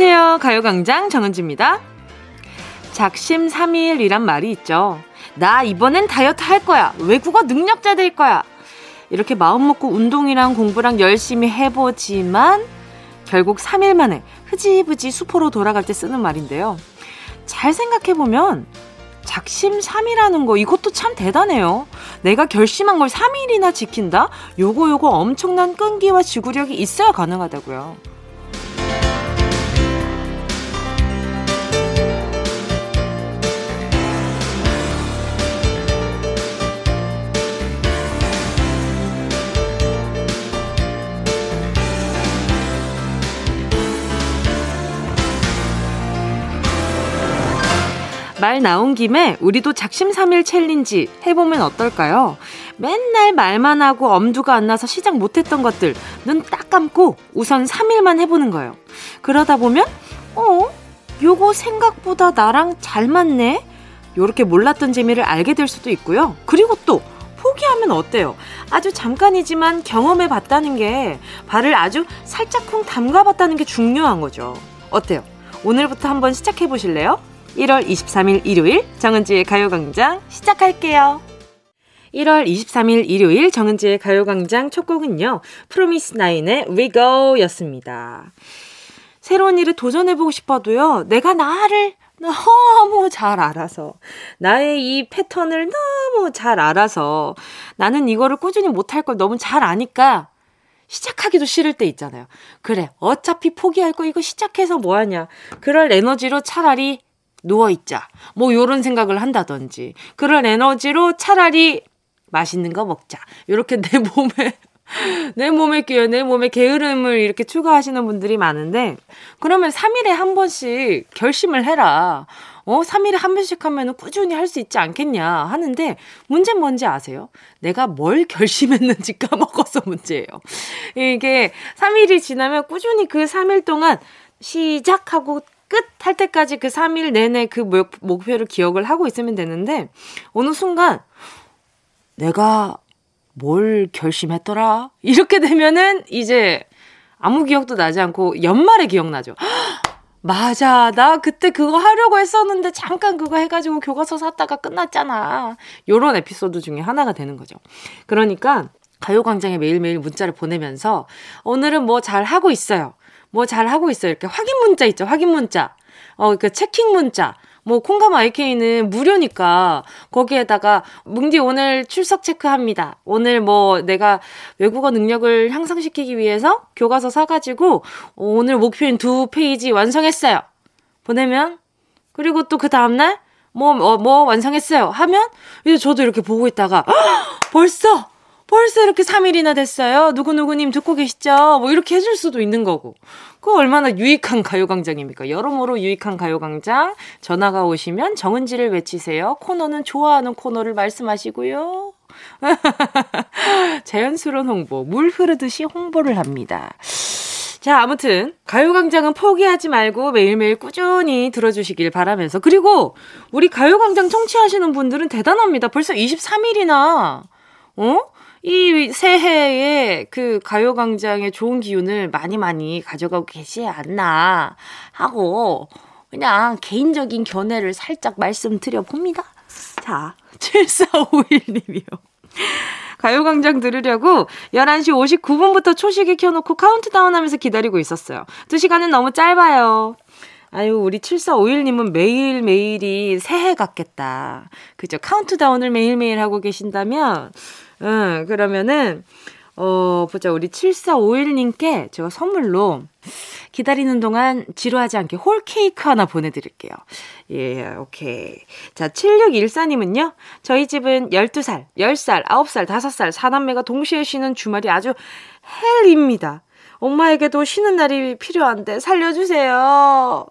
안녕하세요. 가요광장 정은지입니다. 작심삼일이란 말이 있죠. 나 이번엔 다이어트 할 거야. 외국어 능력자 될 거야. 이렇게 마음 먹고 운동이랑 공부랑 열심히 해보지만 결국 3일 만에 흐지부지 수포로 돌아갈 때 쓰는 말인데요. 잘 생각해보면 작심삼이라는 거 이것도 참 대단해요. 내가 결심한 걸 3일이나 지킨다? 요거 요거 엄청난 끈기와 지구력이 있어야 가능하다고요. 말 나온 김에 우리도 작심삼일 챌린지 해보면 어떨까요? 맨날 말만 하고 엄두가 안 나서 시작 못했던 것들 눈 딱 감고 우선 3일만 해보는 거예요. 그러다 보면 어? 요거 생각보다 나랑 잘 맞네? 요렇게 몰랐던 재미를 알게 될 수도 있고요. 그리고 또 포기하면 어때요? 아주 잠깐이지만 경험해 봤다는 게 발을 아주 살짝쿵 담가 봤다는 게 중요한 거죠. 어때요? 오늘부터 한번 시작해 보실래요? 1월 23일 일요일 정은지의 가요광장 시작할게요. 1월 23일 일요일 정은지의 가요광장 첫 곡은요. 프로미스나인의 We Go 였습니다. 새로운 일에 도전해보고 싶어도요. 내가 나를 너무 잘 알아서 나의 이 패턴을 너무 잘 알아서 나는 이거를 꾸준히 못할 걸 너무 잘 아니까 시작하기도 싫을 때 있잖아요. 그래 어차피 포기할 거 이거 시작해서 뭐하냐. 그럴 에너지로 차라리 누워있자. 뭐, 요런 생각을 한다든지. 그런 에너지로 차라리 맛있는 거 먹자. 요렇게 내 몸에, 내 몸에 끼어, 내 몸에 게으름을 이렇게 추가하시는 분들이 많은데, 그러면 3일에 한 번씩 결심을 해라. 어, 3일에 한 번씩 하면 꾸준히 할 수 있지 않겠냐 하는데, 문제는 뭔지 아세요? 내가 뭘 결심했는지 까먹어서 문제예요. 이게 3일이 지나면 꾸준히 그 3일 동안 시작하고 끝 할 때까지 그 3일 내내 그 목표를 기억을 하고 있으면 되는데, 어느 순간, 내가 뭘 결심했더라? 이렇게 되면은 이제 아무 기억도 나지 않고 연말에 기억나죠. 맞아. 나 그때 그거 하려고 했었는데 잠깐 그거 해가지고 교과서 샀다가 끝났잖아. 요런 에피소드 중에 하나가 되는 거죠. 그러니까 가요광장에 매일매일 문자를 보내면서 오늘은 뭐 잘 하고 있어요. 뭐 잘하고 있어요. 이렇게 확인 문자 있죠. 확인 문자. 어, 그 체킹 문자. 뭐 콩감 IK는 무료니까 거기에다가 뭉디 오늘 출석 체크합니다. 오늘 뭐 내가 외국어 능력을 향상시키기 위해서 교과서 사가지고 오늘 목표인 두 페이지 완성했어요. 보내면 그리고 또 그 다음날 뭐, 뭐, 뭐 완성했어요. 하면 이제 저도 이렇게 보고 있다가 벌써 벌써 이렇게 3일이나 됐어요. 누구누구님 듣고 계시죠? 뭐 이렇게 해줄 수도 있는 거고. 그 얼마나 유익한 가요광장입니까? 여러모로 유익한 가요광장. 전화가 오시면 정은지를 외치세요. 코너는 좋아하는 코너를 말씀하시고요. 자연스러운 홍보, 물 흐르듯이 홍보를 합니다. 자, 아무튼 가요광장은 포기하지 말고 매일매일 꾸준히 들어주시길 바라면서 그리고 우리 가요광장 청취하시는 분들은 대단합니다. 벌써 23일이나 어? 이 새해에 그 가요광장의 좋은 기운을 많이 많이 가져가고 계시지 않나 하고 그냥 개인적인 견해를 살짝 말씀드려 봅니다. 자, 7451님이요. 가요광장 들으려고 11시 59분부터 초시계 켜놓고 카운트다운 하면서 기다리고 있었어요. 2시간은 너무 짧아요. 아유, 우리 7451님은 매일매일이 새해 같겠다. 그죠? 카운트다운을 매일매일 하고 계신다면, 응, 그러면은, 어, 보자. 우리 7451님께 제가 선물로 기다리는 동안 지루하지 않게 홀 케이크 하나 보내드릴게요. 예, 오케이. 자, 7614님은요. 저희 집은 12살, 10살, 9살, 5살, 4남매가 동시에 쉬는 주말이 아주 헬입니다. 엄마에게도 쉬는 날이 필요한데 살려주세요.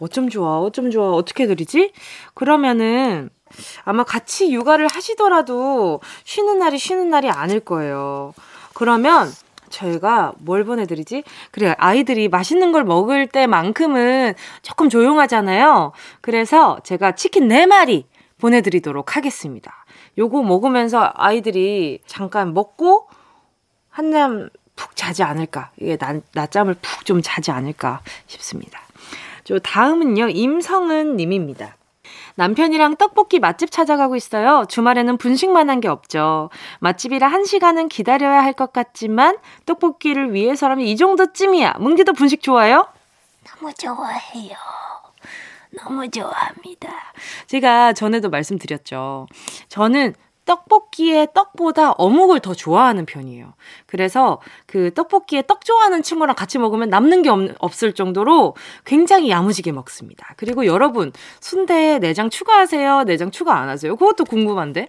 어쩜 좋아, 어쩜 좋아. 어떻게 드리지? 그러면은 아마 같이 육아를 하시더라도 쉬는 날이 쉬는 날이 아닐 거예요. 그러면 저희가 뭘 보내드리지? 그래, 아이들이 맛있는 걸 먹을 때만큼은 조금 조용하잖아요. 그래서 제가 치킨 4마리 보내드리도록 하겠습니다. 요거 먹으면서 아이들이 잠깐 먹고 한잠 푹 자지 않을까. 이게 낮, 낮잠을 푹 좀 자지 않을까. 싶습니다. 저 다음은요, 임성은 님입니다. 남편이랑 떡볶이 맛집 찾아가고 있어요. 주말에는 분식만 한 게 없죠. 맛집이라 한 시간은 기다려야 할 것 같지만 떡볶이를 위해서라면 이 정도쯤이야. 뭉디도 분식 좋아요? 너무 좋아해요. 너무 좋아합니다. 제가 전에도 말씀드렸죠. 저는 떡볶이에 떡보다 어묵을 더 좋아하는 편이에요. 그래서 그 떡볶이에 떡 좋아하는 친구랑 같이 먹으면 남는 게 없, 없을 정도로 굉장히 야무지게 먹습니다. 그리고 여러분, 순대에 내장 추가하세요? 내장 추가 안 하세요? 그것도 궁금한데?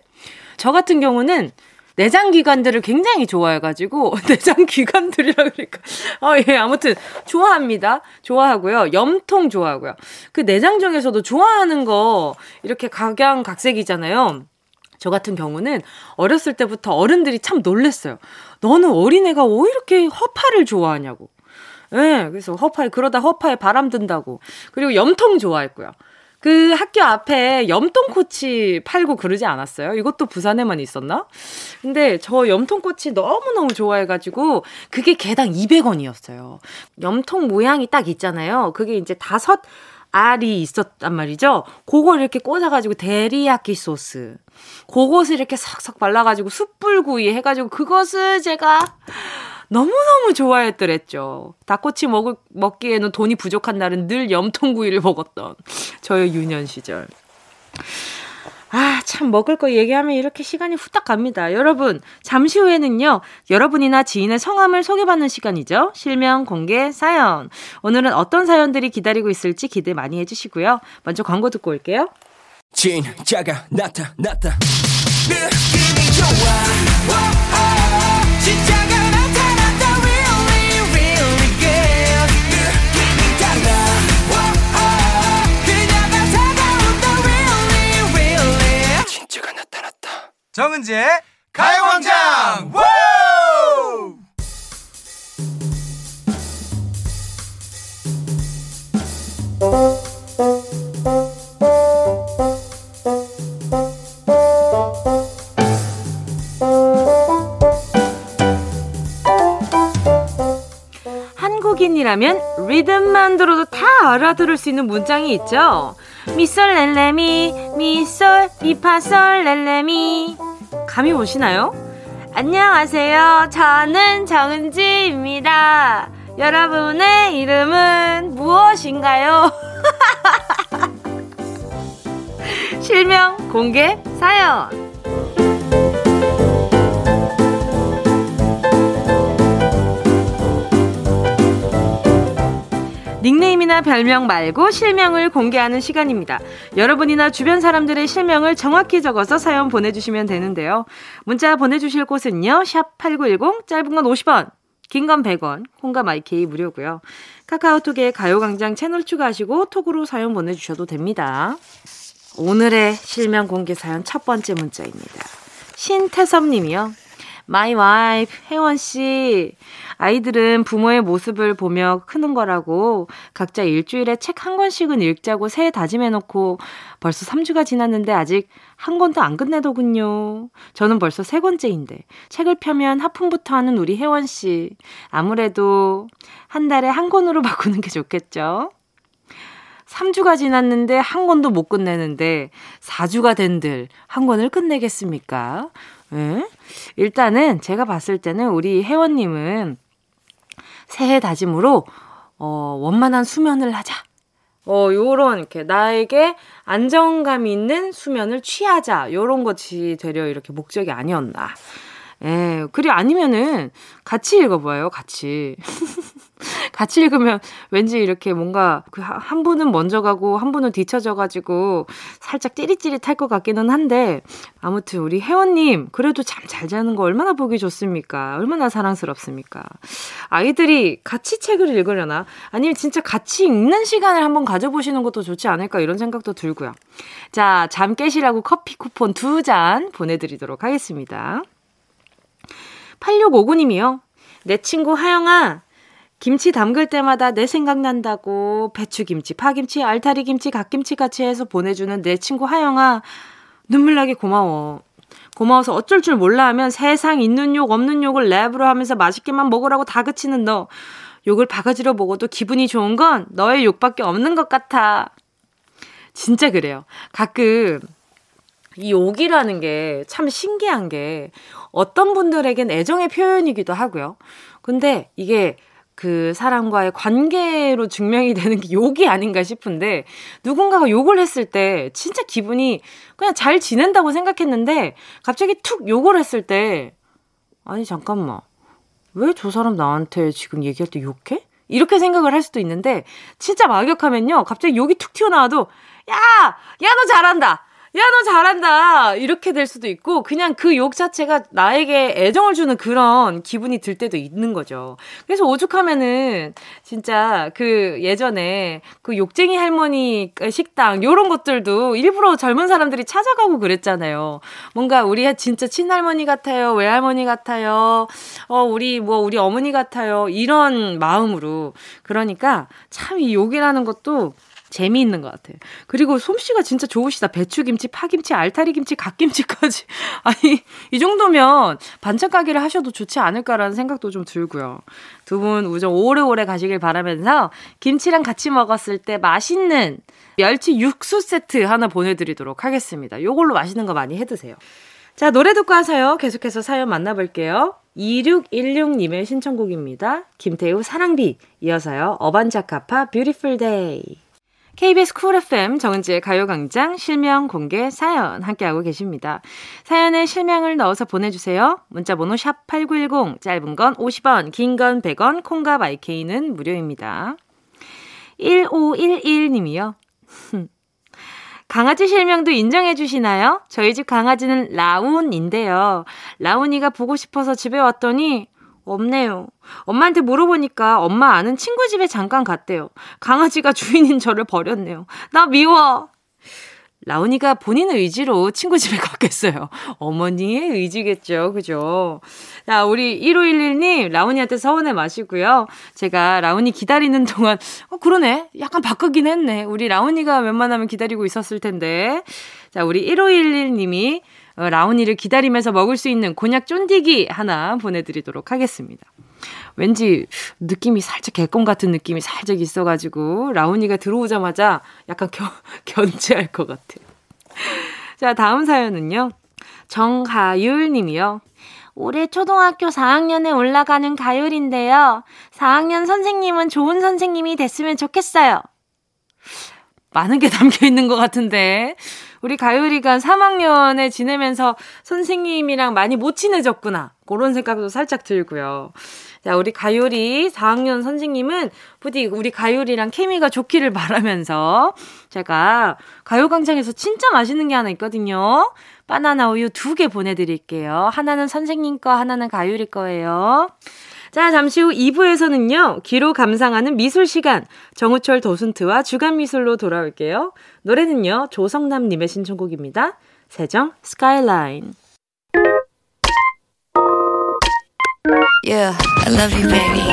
저 같은 경우는 내장 기관들을 굉장히 좋아해가지고 내장 기관들이라 그러니까 아예 아무튼 좋아합니다. 좋아하고요. 염통 좋아하고요. 그 내장 중에서도 좋아하는 거 이렇게 각양각색이잖아요. 저 같은 경우는 어렸을 때부터 어른들이 참 놀랬어요. 너는 어린애가 왜 이렇게 허파를 좋아하냐고. 예, 네, 그래서 허파에, 그러다 허파에 바람 든다고. 그리고 염통 좋아했고요. 그 학교 앞에 염통꼬치 팔고 그러지 않았어요? 이것도 부산에만 있었나? 근데 저 염통꼬치 너무너무 좋아해가지고 그게 개당 200원이었어요. 염통 모양이 딱 있잖아요. 그게 이제 다섯 알이 있었단 말이죠. 그걸 이렇게 꽂아가지고 데리야끼 소스. 그것을 이렇게 싹싹 발라가지고 숯불구이 해가지고 그것을 제가 너무너무 좋아했더랬죠. 닭꼬치 먹을, 먹기에는 돈이 부족한 날은 늘 염통구이를 먹었던 저의 유년 시절. 아, 참, 먹을 거 얘기하면 이렇게 시간이 후딱 갑니다. 여러분, 잠시 후에는요, 여러분이나 지인의 성함을 소개받는 시간이죠. 실명, 공개, 사연. 오늘은 어떤 사연들이 기다리고 있을지 기대 많이 해주시고요. 먼저 광고 듣고 올게요. 진짜가 나타났다. 느낌이 좋아. 진짜 정은지의 가요광장 한국인이라면 리듬만 들어도 다 알아들을 수 있는 문장이 있죠. 미솔 렐레미 미솔 미파솔 렐레미 감이 오시나요? 안녕하세요. 저는 정은지입니다. 여러분의 이름은 무엇인가요? 실명 공개 사연 닉네임이나 별명 말고 실명을 공개하는 시간입니다. 여러분이나 주변 사람들의 실명을 정확히 적어서 사연 보내주시면 되는데요. 문자 보내주실 곳은요. 샵 8910, 짧은 건 50원, 긴 건 100원, 콩과 마이케이 무료고요. 카카오톡에 가요광장 채널 추가하시고 톡으로 사연 보내주셔도 됩니다. 오늘의 실명 공개 사연 첫 번째 문자입니다. 신태섭 님이요. my wife 혜원 씨 아이들은 부모의 모습을 보며 크는 거라고 각자 일주일에 책 한 권씩은 읽자고 새해 다짐해 놓고 벌써 3주가 지났는데 아직 한 권도 안 끝내더군요. 저는 벌써 세 권째인데 책을 펴면 하품부터 하는 우리 혜원 씨. 아무래도 한 달에 한 권으로 바꾸는 게 좋겠죠? 3주가 지났는데 한 권도 못 끝내는데 4주가 된들 한 권을 끝내겠습니까? 예? 일단은 제가 봤을 때는 우리 혜원님은 새해 다짐으로 어, 원만한 수면을 하자. 어, 요런, 이렇게, 나에게 안정감 있는 수면을 취하자. 요런 것이 되려 이렇게 목적이 아니었나. 예, 그리 아니면은 같이 읽어봐요, 같이. 같이 읽으면 왠지 이렇게 뭔가 그 한 분은 먼저 가고 한 분은 뒤쳐져 가지고 살짝 찌릿찌릿할 것 같기는 한데 아무튼 우리 혜원님 그래도 잠 잘 자는 거 얼마나 보기 좋습니까? 얼마나 사랑스럽습니까? 아이들이 같이 책을 읽으려나? 아니면 진짜 같이 읽는 시간을 한번 가져보시는 것도 좋지 않을까 이런 생각도 들고요. 자, 잠 깨시라고 커피 쿠폰 두 잔 보내드리도록 하겠습니다. 8659님이요. 내 친구 하영아, 김치 담글 때마다 내 생각난다고 배추김치, 파김치, 알타리김치, 갓김치 같이 해서 보내주는 내 친구 하영아 눈물나게 고마워. 고마워서 어쩔 줄 몰라 하면 세상 있는 욕 없는 욕을 랩으로 하면서 맛있게만 먹으라고 다그치는 너 욕을 바가지로 먹어도 기분이 좋은 건 너의 욕밖에 없는 것 같아. 진짜 그래요. 가끔 이 욕이라는 게 참 신기한 게 어떤 분들에겐 애정의 표현이기도 하고요. 근데 이게 그 사람과의 관계로 증명이 되는 게 욕이 아닌가 싶은데 누군가가 욕을 했을 때 진짜 기분이 그냥 잘 지낸다고 생각했는데 갑자기 툭 욕을 했을 때 아니 잠깐만 왜 저 사람 나한테 지금 얘기할 때 욕해? 이렇게 생각을 할 수도 있는데 진짜 막역하면요 갑자기 욕이 툭 튀어나와도 야! 야 너 잘한다! 야, 너 잘한다! 이렇게 될 수도 있고, 그냥 그 욕 자체가 나에게 애정을 주는 그런 기분이 들 때도 있는 거죠. 그래서 오죽하면은, 진짜 그 예전에 그 욕쟁이 할머니 식당, 요런 것들도 일부러 젊은 사람들이 찾아가고 그랬잖아요. 뭔가 우리 진짜 친할머니 같아요, 외할머니 같아요, 어, 우리 뭐, 우리 어머니 같아요. 이런 마음으로. 그러니까 참 이 욕이라는 것도 재미있는 것 같아요. 그리고 솜씨가 진짜 좋으시다. 배추김치, 파김치, 알타리김치, 갓김치까지. 아니, 이 정도면 반찬 가게를 하셔도 좋지 않을까라는 생각도 좀 들고요. 두 분 우정 오래오래 가시길 바라면서 김치랑 같이 먹었을 때 맛있는 멸치 육수 세트 하나 보내드리도록 하겠습니다. 요걸로 맛있는 거 많이 해 드세요. 자, 노래 듣고 와서요. 계속해서 사연 만나볼게요. 2616님의 신청곡입니다. 김태우 사랑비. 이어서요. 어반자카파 Beautiful Day. KBS 쿨 FM 정은지의 가요광장 실명 공개 사연 함께하고 계십니다. 사연에 실명을 넣어서 보내주세요. 문자번호 샵 8910 짧은 건 50원 긴 건 100원 콩과 마이케이는 무료입니다. 1511님이요. 강아지 실명도 인정해 주시나요? 저희 집 강아지는 라운인데요. 라운이가 보고 싶어서 집에 왔더니 없네요. 엄마한테 물어보니까 엄마 아는 친구 집에 잠깐 갔대요. 강아지가 주인인 저를 버렸네요. 나 미워. 라온이가 본인 의지로 친구 집에 갔겠어요. 어머니의 의지겠죠. 그죠? 자, 우리 1511님, 라온이한테 서운해 마시고요. 제가 라온이 기다리는 동안, 어, 그러네. 약간 바꾸긴 했네. 우리 라온이가 웬만하면 기다리고 있었을 텐데. 자, 우리 1511님이 어, 라온이를 기다리면서 먹을 수 있는 곤약 쫀디기 하나 보내드리도록 하겠습니다. 왠지 느낌이 살짝 개껌 같은 느낌이 살짝 있어가지고 라온이가 들어오자마자 약간 겨, 견제할 것 같아요. 자, 다음 사연은요. 정가율 님이요. 올해 초등학교 4학년에 올라가는 가율인데요. 4학년 선생님은 좋은 선생님이 됐으면 좋겠어요. 많은 게 담겨 있는 것 같은데. 우리 가율이가 3학년에 지내면서 선생님이랑 많이 못 친해졌구나. 그런 생각도 살짝 들고요. 자, 우리 가율이 4학년 선생님은 부디 우리 가율이랑 케미가 좋기를 바라면서 제가 가요광장에서 진짜 맛있는 게 하나 있거든요. 바나나 우유 두 개 보내드릴게요. 하나는 선생님 거, 하나는 가율이 거예요. 자, 잠시 후 2부에서는요, 귀로 감상하는 미술 시간, 정우철 도순트와 주간 미술로 돌아올게요. 노래는요, 조성남님의 신청곡입니다. 세정 스카이라인. Yeah, I love you, baby.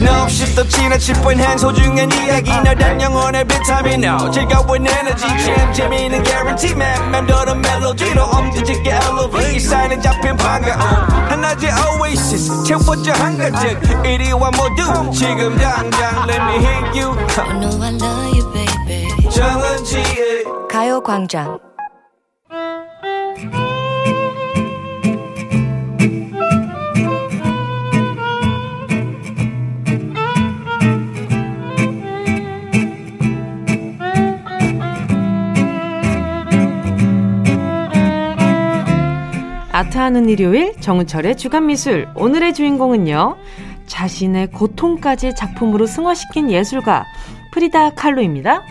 No, 없이 또 지나칠 뻔한 소중한 이야기. 너란 영혼의 비타민 No 즐거운 에너지. 참 재미있는 guarantee man. 맘대로 멜로디로 엄지짓게 elevate. 사인은 잡힌 반가움 하나의 oasis. 채워져 한가득 이리와 모두 지금 당장 let me hit you. I know I love you, baby. 정은지의 가요광장 아트하는 일요일 정은철의 주간미술 오늘의 주인공은요 자신의 고통까지 작품으로 승화시킨 예술가 프리다 칼로입니다.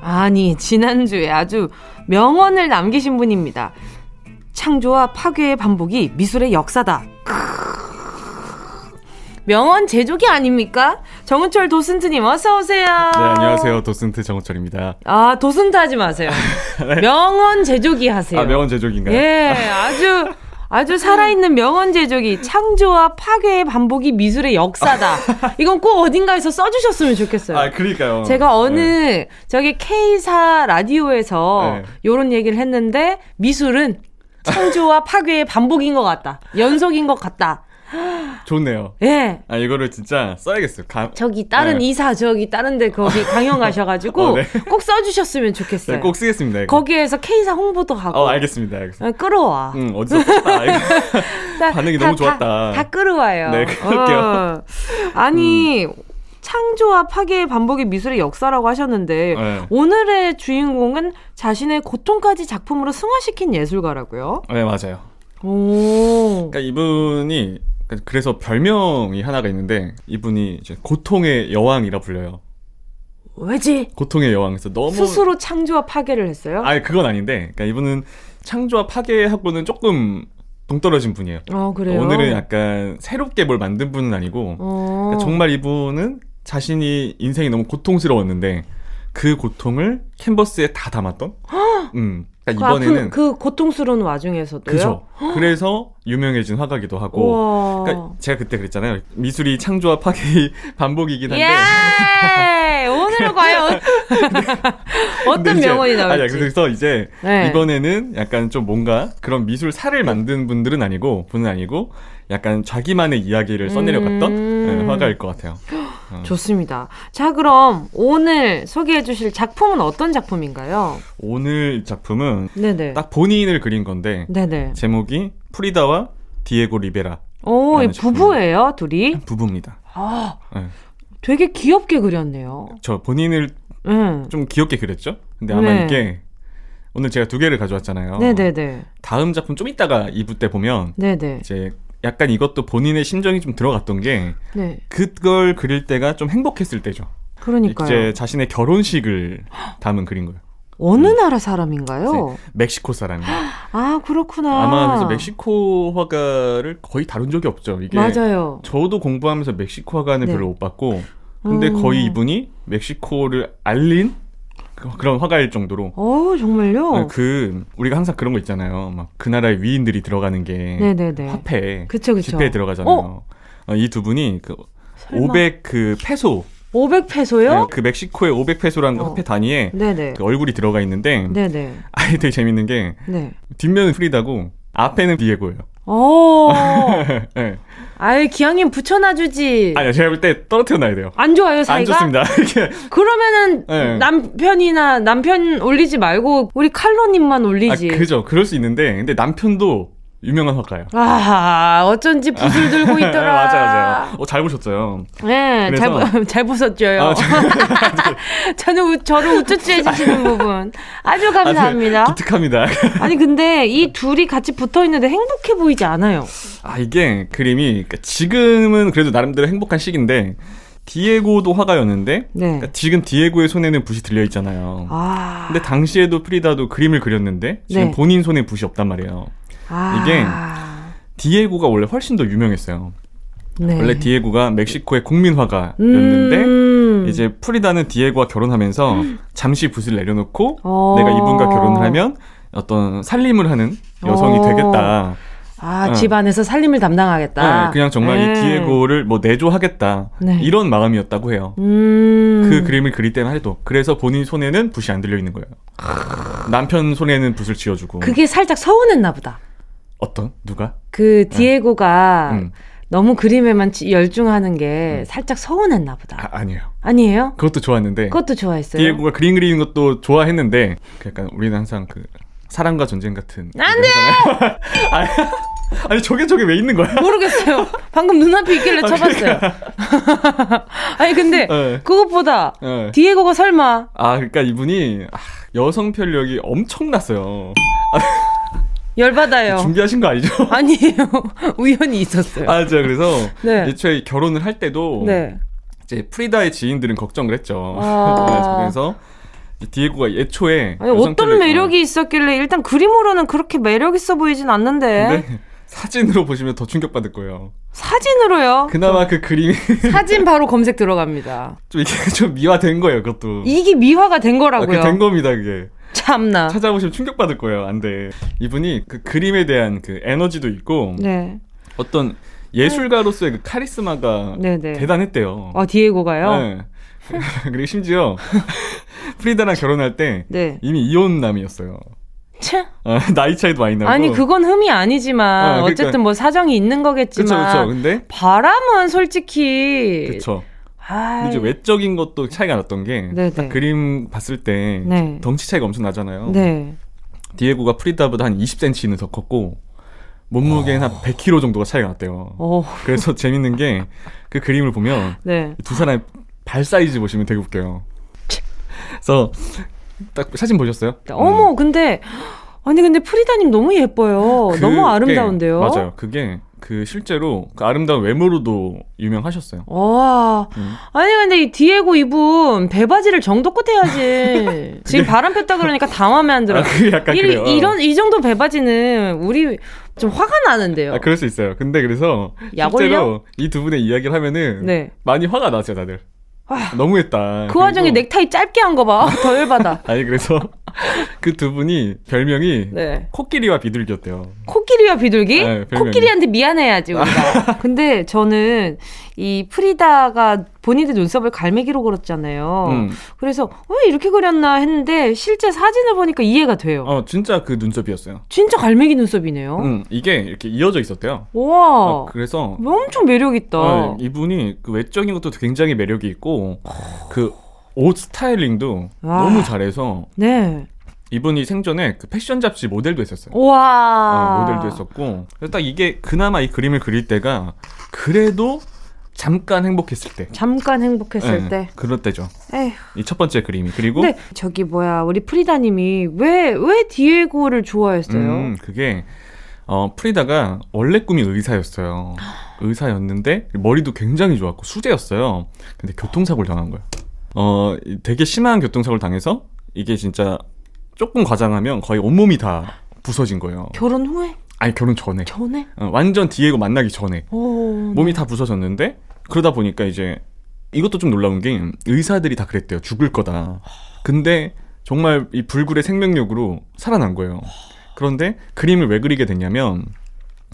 아니 지난주에 아주 명언을 남기신 분입니다. 창조와 파괴의 반복이 미술의 역사다. 명언 제조기 아닙니까? 정은철 도슨트님 어서 오세요. 네 안녕하세요 도슨트 정은철입니다. 아 도슨트 하지 마세요. 네. 명언 제조기 하세요. 아 명언 제조기인가요? 예 아주 아주 살아있는 명언 제조기 창조와 파괴의 반복이 미술의 역사다. 이건 꼭 어딘가에서 써주셨으면 좋겠어요. 아 그러니까요. 제가 어느 네. 저기 K사 라디오에서 네. 요런 얘기를 했는데 미술은 창조와 파괴의 반복인 것 같다. 연속인 것 같다. 좋네요. 예. 아 이거를 진짜 써야겠어요. 가... 저기 다른 네. 이사 저기 다른데 거기 강연 가셔가지고 어, 네. 꼭 써주셨으면 좋겠어요. 네, 꼭 쓰겠습니다. 이거. 거기에서 K사 홍보도 하고. 어 알겠습니다. 알겠습니다. 어, 끌어와. 응 어디서 썼다. 다- 반응이 다- 너무 다- 좋았다. 다, 끌어와요. 네, 그럴게요. 어. 아니 창조와 파괴의 반복이 미술의 역사라고 하셨는데 네. 오늘의 주인공은 자신의 고통까지 작품으로 승화시킨 예술가라고요. 네 맞아요. 오. 그러니까 이분이 그래서 별명이 하나가 있는데 이분이 이제 고통의 여왕이라 불려요. 왜지? 고통의 여왕. 그래서 너무 스스로 창조와 파괴를 했어요? 아니 그건 아닌데, 그러니까 이분은 창조와 파괴하고는 조금 동떨어진 분이에요. 어, 그래요. 오늘은 약간 새롭게 뭘 만든 분은 아니고, 어. 그러니까 정말 이분은 자신이 인생이 너무 고통스러웠는데 그 고통을 캔버스에 다 담았던. 음. 그, 그러니까 아픈, 이번에는 그 고통스러운 와중에서도요. 그죠. 그래서 유명해진 화가기도 하고. 우와. 그러니까 제가 그때 그랬잖아요. 미술이 창조와 파괴의 반복이긴 한데. 예! 오늘은 과연 어떤 이제- 명언이 나올지. 그래서 이제 네. 이번에는 약간 좀 뭔가 그런 미술사를 만든 분들은 아니고 분은 아니고 약간 자기만의 이야기를 써내려갔던 음. 네, 화가일 것 같아요. 어. 좋습니다. 자, 그럼 오늘 소개해 주실 작품은 어떤 작품인가요? 오늘 작품은 네네. 딱 본인을 그린 건데 네네. 제목이 프리다와 디에고 리베라 오. 부부예요, 둘이? 부부입니다. 아, 네. 되게 귀엽게 그렸네요. 저 본인을 응. 좀 귀엽게 그렸죠? 근데 아마 네. 이게 오늘 제가 두 개를 가져왔잖아요. 네네네. 다음 작품 좀 이따가 2부 때 보면 네네. 이제 약간 이것도 본인의 심정이 좀 들어갔던 게 네. 그걸 그릴 때가 좀 행복했을 때죠. 그러니까요. 이제 자신의 결혼식을 담은 그린 거예요. 어느 나라 사람인가요? 멕시코 사람이에요. 아, 그렇구나. 아마 그래서 멕시코 화가를 거의 다룬 적이 없죠. 이게 맞아요. 저도 공부하면서 멕시코 화가는 네. 별로 못 봤고, 근데 음. 거의 이분이 멕시코를 알린 그- 그런 화가일 정도로. 어, 정말요? 그 우리가 항상 그런 거 있잖아요. 막 그 나라의 위인들이 들어가는 게 네네네. 화폐, 그쵸, 그쵸. 지폐에 들어가잖아요. 어, 이두 분이 그 설마. 500그 페소, 500페소요? 네, 그 멕시코의 500페소라는 어. 화폐 단위에 네네. 그 얼굴이 들어가 있는데 네네. 아이 되게 재밌는 게 네. 뒷면은 프리다고 앞에는 디에고예요. 오. 네. 아이, 기왕이면 붙여놔주지. 아니요, 제가 볼 때 떨어뜨려 놔야 돼요. 안 좋아요, 안 사이가? 좋습니다. 이렇게 그러면은 네. 남편이나 남편 올리지 말고 우리 칼로님만 아, 올리지. 그죠. 그럴 수 있는데 근데 남편도 유명한 화가예요. 아, 어쩐지 붓을 들고 있더라. 네, 맞아요, 맞아요. 어, 잘 보셨어요. 네, 잘, 그래서- 보- 잘 보셨죠요. 아, 저- 저는 우- 저를 우쭈쭈 해주시는 부분 아주 감사합니다. 아주 기특합니다. 아니 근데 이 둘이 같이 붙어 있는데 행복해 보이지 않아요. 아 이게 그림이 그러니까 지금은 그래도 나름대로 행복한 시기인데 디에고도 화가였는데 네. 그러니까 지금 디에고의 손에는 붓이 들려 있잖아요. 아, 근데 당시에도 프리다도 그림을 그렸는데 지금 네. 본인 손에 붓이 없단 말이에요. 아, 이게 디에고가 원래 훨씬 더 유명했어요. 네. 원래 디에고가 멕시코의 국민 화가였는데 음. 이제 프리다는 디에고와 결혼하면서 잠시 붓을 내려놓고 어. 내가 이분과 결혼을 하면 어떤 살림을 하는 여성이 어. 되겠다. 아 어. 집안에서 살림을 담당하겠다. 네, 그냥 정말 네. 이 디에고를 뭐 내조하겠다. 네. 이런 마음이었다고 해요. 음. 그 그림을 그릴 때만 해도. 그래서 본인 손에는 붓이 안 들려 있는 거예요. 남편 손에는 붓을 쥐어주고. 그게 살짝 서운했나 보다. 어떤? 누가? 그 디에고가 음. 너무 그림에만 치- 열중하는 게 살짝 서운했나 보다. 아, 아니에요. 아니에요? 그것도 좋았는데. 그것도 좋아했어요. 디에고가 그림 그리는 것도 좋아했는데 그 약간 우리는 항상 그 사랑과 전쟁 같은 안 돼! 아니, 아니 저게 저게 왜 있는 거야? 모르겠어요. 방금 눈앞에 있길래 쳐봤어요. 아니 근데 네. 그것보다 네. 디에고가 설마 아 그러니까 이분이 아, 여성 편력이 엄청났어요. 열받아요. 준비하신 거 아니죠? 아니에요. 우연히 있었어요. 아, 제가 그래서 네. 애초에 결혼을 할 때도 네. 이제 프리다의 지인들은 걱정을 했죠. 아. 그래서 이 디에고가 애초에 아니, 어떤 매력이 있었길래 일단 그림으로는 그렇게 매력 있어 보이진 않는데 사진으로 보시면 더 충격받을 거예요. 사진으로요. 그나마 그 그림이 사진 바로 검색 들어갑니다. 좀 이게 좀 미화된 거예요. 그것도. 이게 미화가 된 아, 거라고요. 그게 된 겁니다. 그게. 참나. 찾아보시면 충격받을 거예요. 안 돼. 이분이 그 그림에 대한 그 에너지도 있고 네. 어떤 예술가로서의 그 카리스마가 네네. 대단했대요. 어 디에고가요. 네. 그리고 심지어 프리다랑 결혼할 때 네. 이미 이혼남이었어요. 어, 나이 차이도 많이 나고. 아니 그건 흠이 아니지만 어, 그러니까, 쨌든 뭐 사정이 있는 거겠지만. 그쵸, 그쵸. 근데 바람은 솔직히. 그쵸. 이제 외적인 것도 차이가 났던 게 그림 봤을 때 네. 덩치 차이가 엄청 나잖아요. 네. 디에고가 프리다보다 한 20cm는 더 컸고 몸무게는 한 100kg 정도가 차이가 났대요. 오. 그래서 재밌는 게 그 그림을 보면 네. 두 사람의 발 사이즈 보시면 되게 웃겨요. 그래서 딱 사진 보셨어요? 어머, 음. 근데 아니 근데 프리다님 너무 예뻐요. 그, 너무 아름다운데요. 맞아요. 그게 그 실제로 그 아름다운 외모로도 유명하셨어요. 와. 음. 아니 근데 이 디에고 이분 배바지를 정도껏 해야지. 지금 바람 폈다 그러니까 당황하면 안 들어. 아, 그게 약간 이, 그래요. 이런 이 정도 배바지는 우리 좀 화가 나는데요. 아, 그럴 수 있어요. 근데 그래서 실제로 이 두 분의 이야기를 하면은 네. 많이 화가 나죠, 다들. 아, 너무했다. 그 와중에 넥타이 짧게 한 거 봐. 더 열받아. 아니 그래서 그 두 분이 별명이 네. 코끼리와 비둘기였대요. 코끼리와 비둘기? 네, 코끼리한테 미안해야지 우리가. 근데 저는 이 프리다가 본인의 눈썹을 갈매기로 그렸잖아요. 음. 그래서 왜 이렇게 그렸나 했는데 실제 사진을 보니까 이해가 돼요. 어, 진짜 그 눈썹이었어요. 진짜 갈매기 눈썹이네요. 음, 이게 이렇게 이어져 있었대요. 와. 어, 그래서 엄청 매력 있다. 어, 이분이 그 외적인 것도 굉장히 매력이 있고 그 옷 스타일링도 와. 너무 잘해서 네. 이분이 생전에 그 패션 잡지 모델도 했었어요. 와. 어, 모델도 했었고. 그래서 딱 이게 그나마 이 그림을 그릴 때가 그래도 잠깐 행복했을 때. 잠깐 행복했을 네, 때. 그럴 때죠. 이 첫 번째 그림이. 그리고. 근데 저기 뭐야, 우리 프리다님이 왜, 왜 디에고를 좋아했어요? 음, 그게, 어, 프리다가 원래 꿈이 의사였어요. 의사였는데, 머리도 굉장히 좋았고, 수제였어요. 근데 교통사고를 당한 거예요. 어, 되게 심한 교통사고를 당해서, 이게 진짜 조금 과장하면 거의 온몸이 다 부서진 거예요. 결혼 후에? 아니 결혼 전에. 전에? 어, 완전 디에고 만나기 전에. 오, 몸이 네. 다 부서졌는데 그러다 보니까 이제 이것도 좀 놀라운 게 의사들이 다 그랬대요. 죽을 거다. 근데 정말 이 불굴의 생명력으로 살아난 거예요. 그런데 그림을 왜 그리게 됐냐면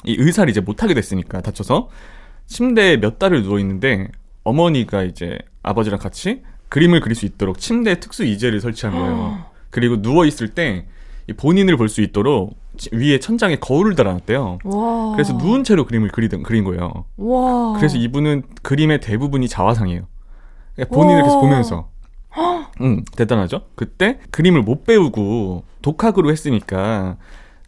이 의사를 이제 못하게 됐으니까 다쳐서 침대에 몇 달을 누워 있는데 어머니가 이제 아버지랑 같이 그림을 그릴 수 있도록 침대에 특수 이제를 설치한 거예요. 그리고 누워 있을 때 본인을 볼 수 있도록 위에 천장에 거울을 달아놨대요. 와. 그래서 누운 채로 그림을 그리던 그린 거예요. 와. 그래서 이분은 그림의 대부분이 자화상이에요. 그러니까 본인을 계속 보면서. 응, 대단하죠? 그때 그림을 못 배우고 독학으로 했으니까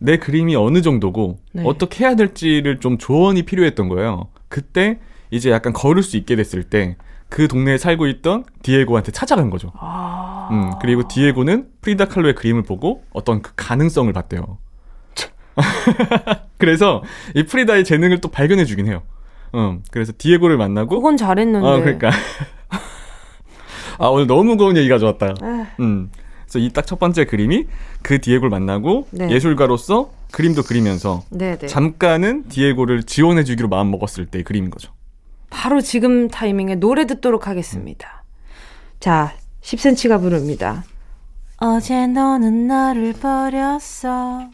내 그림이 어느 정도고 네. 어떻게 해야 될지를 좀 조언이 필요했던 거예요. 그때 이제 약간 걸을 수 있게 됐을 때 그 동네에 살고 있던 디에고한테 찾아간 거죠. 아... 음, 그리고 디에고는 프리다 칼로의 그림을 보고 어떤 그 가능성을 봤대요. 그래서 이 프리다의 재능을 또 발견해 주긴 해요. 음, 그래서 디에고를 만나고 그건 잘했는데. 어, 그러니까. 아, 오늘 너무 무거운 얘기 가져왔다. 음. 그래서 이 딱 첫 번째 그림이 그 디에고를 만나고 네. 예술가로서 그림도 그리면서 네네. 네. 잠깐은 디에고를 지원해 주기로 마음 먹었을 때의 그림인 거죠. 바로 지금 타이밍에 노래 듣도록 하겠습니다. 자, 10cm가 부릅니다. 어제 너는 나를 버렸어.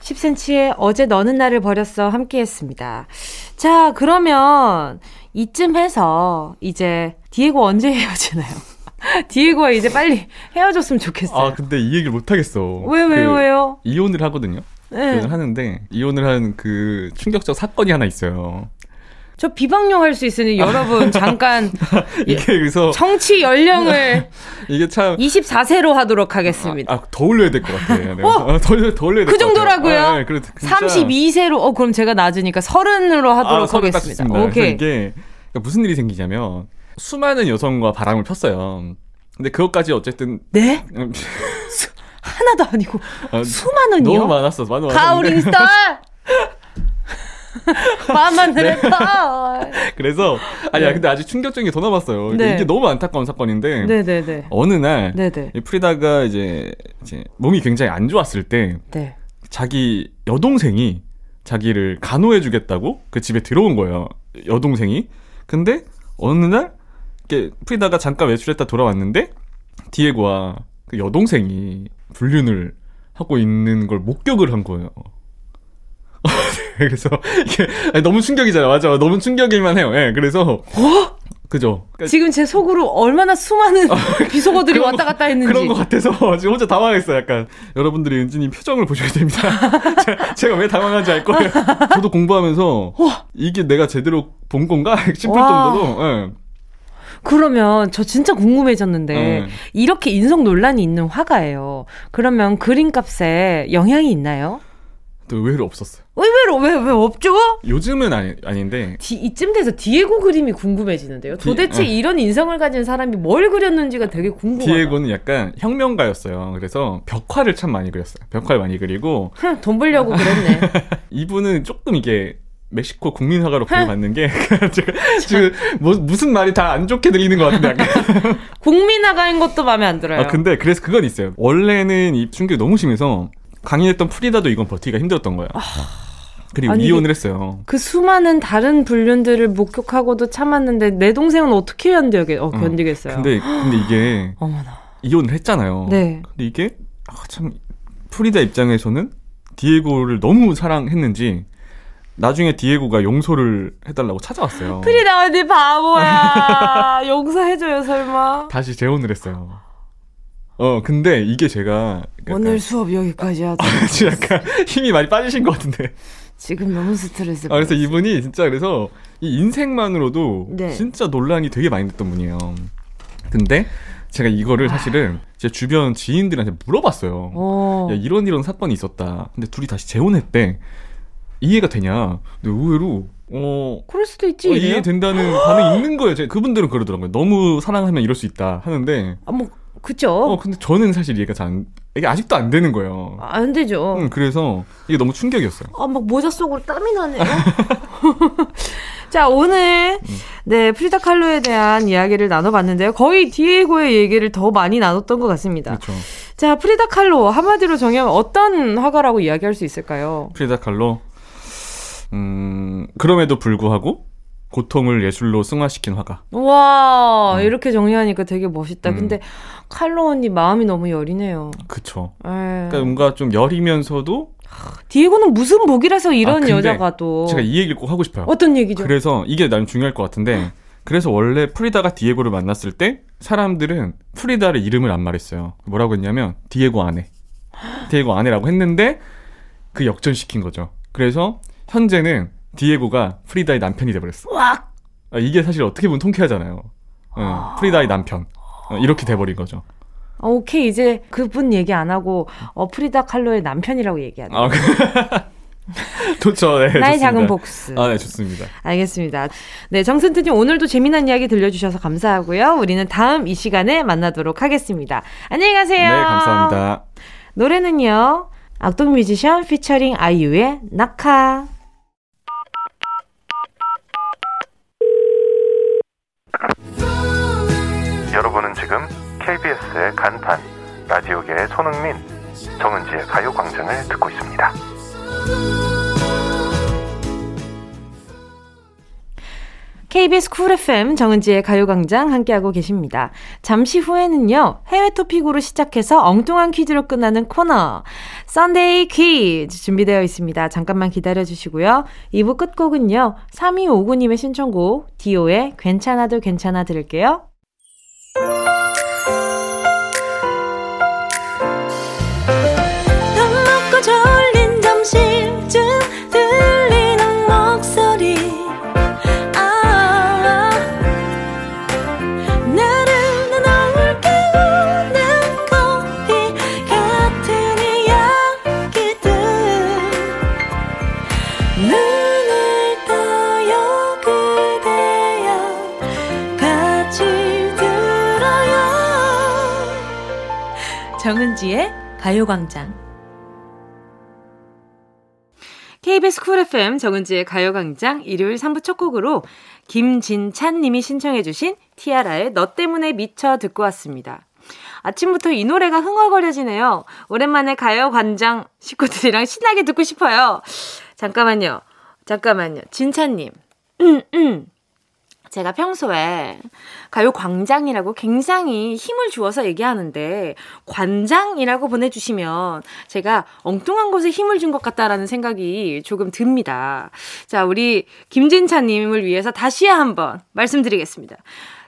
10cm의 어제 너는 나를 버렸어 함께 했습니다. 자, 그러면 이쯤 해서 이제 디에고 언제 헤어지나요? 디에고가 이제 빨리 헤어졌으면 좋겠어요. 아, 근데 이 얘기를 못 하겠어. 왜, 왜, 그, 왜요? 이혼을 하거든요. 네. 이혼을 하는데, 이혼을 한 그 충격적 사건이 하나 있어요. 저 비방용 할 수 있으니 여러분 잠깐 이게 그래서 청취 연령을 이게 참 24세로 하도록 하겠습니다. 아, 아, 더 올려야 될 것 같아요. 네. 어? 아, 더, 더 올려야 그 정도라고요? 아, 네, 그래, 진짜... 32세로 어 그럼 제가 낮으니까 30으로 하도록 아, 하겠습니다. 오케이. 이게 그러니까 무슨 일이 생기냐면 수많은 여성과 바람을 폈어요. 근데 그것까지 어쨌든 네? 음. 하나도 아니고 아, 수많은이요? 너무 많았어. 많았 가오링 스타 마음만 들었다. 네. 그래서 아니야 네. 근데 아직 충격적인 게 더 남았어요. 네. 이게 너무 안타까운 사건인데 네네네. 네, 어느 날 네네. 프리다가 이제, 이제 몸이 굉장히 안 좋았을 때 네. 자기 여동생이 자기를 간호해주겠다고 그 집에 들어온 거예요. 여동생이. 근데 어느 날 이렇게 프리다가 잠깐 외출했다 돌아왔는데 디에고와 그 여동생이 불륜을 하고 있는 걸 목격을 한 거예요. 그래서 이게 너무 충격이잖아요. 맞아. 너무 충격일만 해요. 예. 네, 그래서 어? 그죠. 그러니까 지금 제 속으로 얼마나 수많은 어, 비속어들이 왔다 갔다 했는지. 그런 것 같아서 지금 혼자 당황했어요. 약간 여러분들이 은진님 표정을 보셔야 됩니다. 제가 왜 당황한지 알 거예요. 저도 공부하면서 이게 내가 제대로 본 건가 싶을 와. 정도로. 네. 그러면 저 진짜 궁금해졌는데 네. 이렇게 인성 논란이 있는 화가예요. 그러면 그림값에 영향이 있나요? 또 의외로 없었어요. 의외로 왜 왜 없죠? 요즘은 아니 아닌데 디, 이쯤 돼서 디에고 그림이 궁금해지는데요. 도대체 디, 이런 인성을 가진 사람이 뭘 그렸는지가 되게 궁금해요. 디에고는 약간 혁명가였어요. 그래서 벽화를 참 많이 그렸어요. 벽화를 많이 그리고 돈 벌려고 그랬네. 이분은 조금 이게 멕시코 국민화가로 부여받는 게 제가 지금 뭐, 무슨 말이 다 안 좋게 들리는 것 같은데 국민화가인 것도 마음에 안 들어요. 아 근데 그래서 그건 있어요. 원래는 이 충격이 너무 심해서 강의했던 프리다도 이건 버티기가 힘들었던 거예요. 아... 그리고 아니, 이혼을 했어요. 그 수많은 다른 불륜들을 목격하고도 참았는데 내 동생은 어떻게 견디게, 어, 어, 견디겠어요. 근데 근데 이게 어머나. 이혼을 했잖아요. 네. 근데 이게 아, 참 프리다 입장에서는 디에고를 너무 사랑했는지 나중에 디에고가 용서를 해달라고 찾아왔어요. 프리다 언니 바보야. 용서해줘요 설마. 다시 재혼을 했어요. 어 근데 이게 제가 오늘 수업 여기까지 하자. 약간 힘이 많이 빠지신 것 같은데. 지금 너무 스트레스. 아, 그래서 이분이 진짜 그래서 이 인생만으로도 네. 진짜 논란이 되게 많이 됐던 분이에요. 근데 제가 이거를 사실은 제 주변 지인들한테 물어봤어요. 오. 야, 이런 이런 사건이 있었다. 근데 둘이 다시 재혼했대. 이해가 되냐? 근데 의외로 어 그럴 수도 있지. 어, 이해된다는 반응이 있는 거예요. 제 그분들은 그러더라고요. 너무 사랑하면 이럴 수 있다 하는데. 아 뭐 그죠. 어 근데 저는 사실 이해가 잘 안, 이게 아직도 안 되는 거예요. 안 되죠. 음, 그래서 이게 너무 충격이었어요. 아 막 모자 속으로 땀이 나네요. 자 오늘 음. 네 프리다 칼로에 대한 이야기를 나눠봤는데요. 거의 디에고의 얘기를 더 많이 나눴던 것 같습니다. 그렇죠. 자 프리다 칼로 한마디로 정의하면 어떤 화가라고 이야기할 수 있을까요? 프리다 칼로 음, 그럼에도 불구하고 고통을 예술로 승화시킨 화가. 와, 음. 이렇게 정리하니까 되게 멋있다. 음. 근데 칼로 언니 마음이 너무 여리네요. 그쵸. 에이. 예. 그러니까 뭔가 좀 여리면서도 디에고는 무슨 복이라서 이런 아, 여자가 또 제가 이 얘기를 꼭 하고 싶어요. 어떤 얘기죠? 그래서 이게 나는 중요할 것 같은데 그래서 원래 프리다가 디에고를 만났을 때 사람들은 프리다를 이름을 안 말했어요. 뭐라고 했냐면 디에고 아내. 디에고 아내라고 했는데 그 역전시킨 거죠. 그래서 현재는 디에고가 프리다의 남편이 돼버렸어. 와! 아, 이게 사실 어떻게 보면 통쾌하잖아요. 어, 프리다의 남편. 어, 이렇게 돼버린 거죠. 어, 오케이 이제 그분 얘기 안 하고 어, 프리다 칼로의 남편이라고 얘기하네. 아, 그 좋죠. 네, 나의 좋습니다. 작은 복수. 아, 네, 좋습니다. 알겠습니다. 네, 정선트님 오늘도 재미난 이야기 들려주셔서 감사하고요. 우리는 다음 이 시간에 만나도록 하겠습니다. 안녕히 가세요. 네, 감사합니다. 노래는요. 악동 뮤지션 피처링 아이유의 낙하. 여러분은 지금 KBS의 간판 라디오계의 손흥민 정은지의 가요광장을 듣고 있습니다. KBS 쿨 FM 정은지의 가요광장 함께하고 계십니다. 잠시 후에는요, 해외 토픽으로 시작해서 엉뚱한 퀴즈로 끝나는 코너, Sunday 퀴즈 준비되어 있습니다. 잠깐만 기다려 주시고요. 2부 끝곡은요, 3259님의 신청곡, 디오의 괜찮아도 괜찮아 들을게요. 정은지의 가요광장. KBS 쿨 FM 정은지의 가요광장 일요일 3부 첫 곡으로 김진찬 님이 신청해주신 티아라의 너 때문에 미쳐 듣고 왔습니다. 아침부터 이 노래가 흥얼거려지네요. 오랜만에 가요광장 식구들이랑 신나게 듣고 싶어요. 잠깐만요. 잠깐만요. 진찬님. 음, 음. 제가 평소에 가요 광장이라고 굉장히 힘을 주어서 얘기하는데 관장이라고 보내주시면 제가 엉뚱한 곳에 힘을 준 것 같다라는 생각이 조금 듭니다. 자, 우리 김진차님을 위해서 다시 한번 말씀드리겠습니다.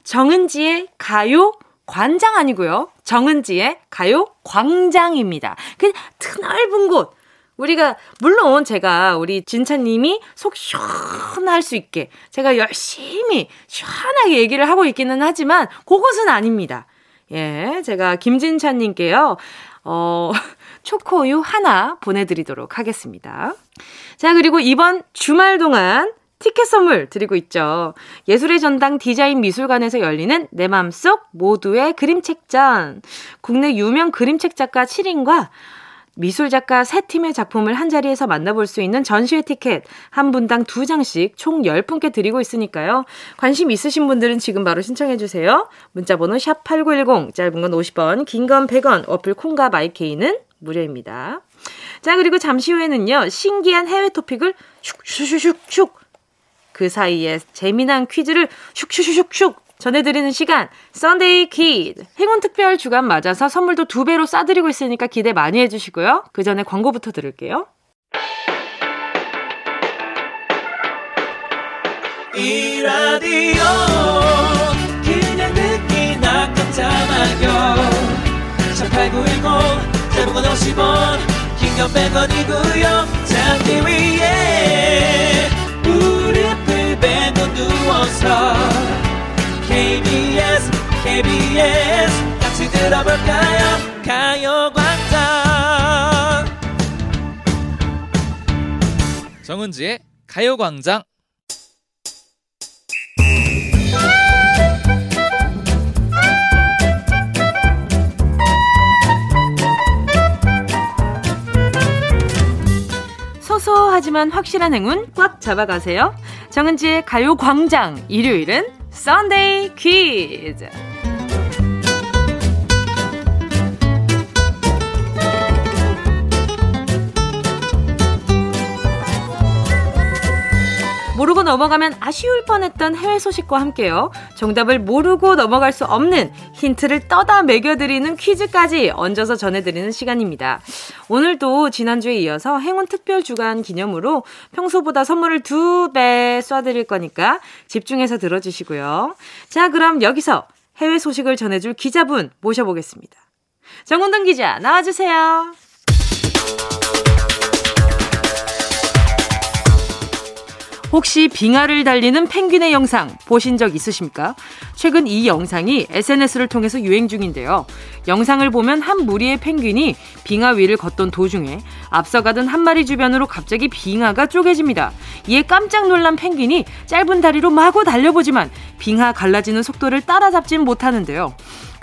정은지의 가요 관장 아니고요. 정은지의 가요 광장입니다. 그 드넓은 곳. 우리가 물론 제가 우리 진차님이 속 시원할 수 있게 제가 열심히 시원하게 얘기를 하고 있기는 하지만 그것은 아닙니다. 예, 제가 김진차님께요. 어, 초코우유 하나 보내드리도록 하겠습니다. 자, 그리고 이번 주말 동안 티켓 선물 드리고 있죠. 예술의 전당 디자인 미술관에서 열리는 내 맘속 모두의 그림책전. 국내 유명 그림책 작가 7인과 미술 작가 세 팀의 작품을 한 자리에서 만나볼 수 있는 전시회 티켓 한 분당 두 장씩 총 10분께 드리고 있으니까요. 관심 있으신 분들은 지금 바로 신청해 주세요. 문자 번호 샵 8910 짧은 건 50원, 긴 건 100원. 어플 콩과 마이케이는 무료입니다. 자, 그리고 잠시 후에는요. 신기한 해외 토픽을 슉슉슉슉 슉 그 사이에 재미난 퀴즈를 슉슉슉슉 전해드리는 시간 Sunday 퀴즈 행운 특별 주간 맞아서 선물도 두 배로 싸드리고 있으니까 기대 많이 해주시고요. 그 전에 광고부터 들을게요. 이 라디오 그냥 듣기나 깜짝마요 18910 대목원 50원 긴건 100원이고요 잠기 위에 무릎을 베고 누워서 KBS KBS. 같이 들어볼까요? 가요광장. 정은지의 가요광장. 소소하지만 확실한 행운 꽉 잡아가세요. 정은지의 가요광장. 일요일은 썬데이 퀴즈. 모르고 넘어가면 아쉬울 뻔했던 해외 소식과 함께요. 정답을 모르고 넘어갈 수 없는 힌트를 떠다 매겨드리는 퀴즈까지 얹어서 전해드리는 시간입니다. 오늘도 지난주에 이어서 행운 특별 주간 기념으로 평소보다 선물을 두 배 쏴드릴 거니까 집중해서 들어주시고요. 자, 그럼 여기서 해외 소식을 전해줄 기자분 모셔보겠습니다. 정훈동 기자, 나와주세요. 혹시 빙하를 달리는 펭귄의 영상 보신 적 있으십니까? 최근 이 영상이 SNS를 통해서 유행 중인데요. 영상을 보면 한 무리의 펭귄이 빙하 위를 걷던 도중에 앞서가던 한 마리 주변으로 갑자기 빙하가 쪼개집니다. 이에 깜짝 놀란 펭귄이 짧은 다리로 마구 달려보지만 빙하 갈라지는 속도를 따라잡진 못하는데요.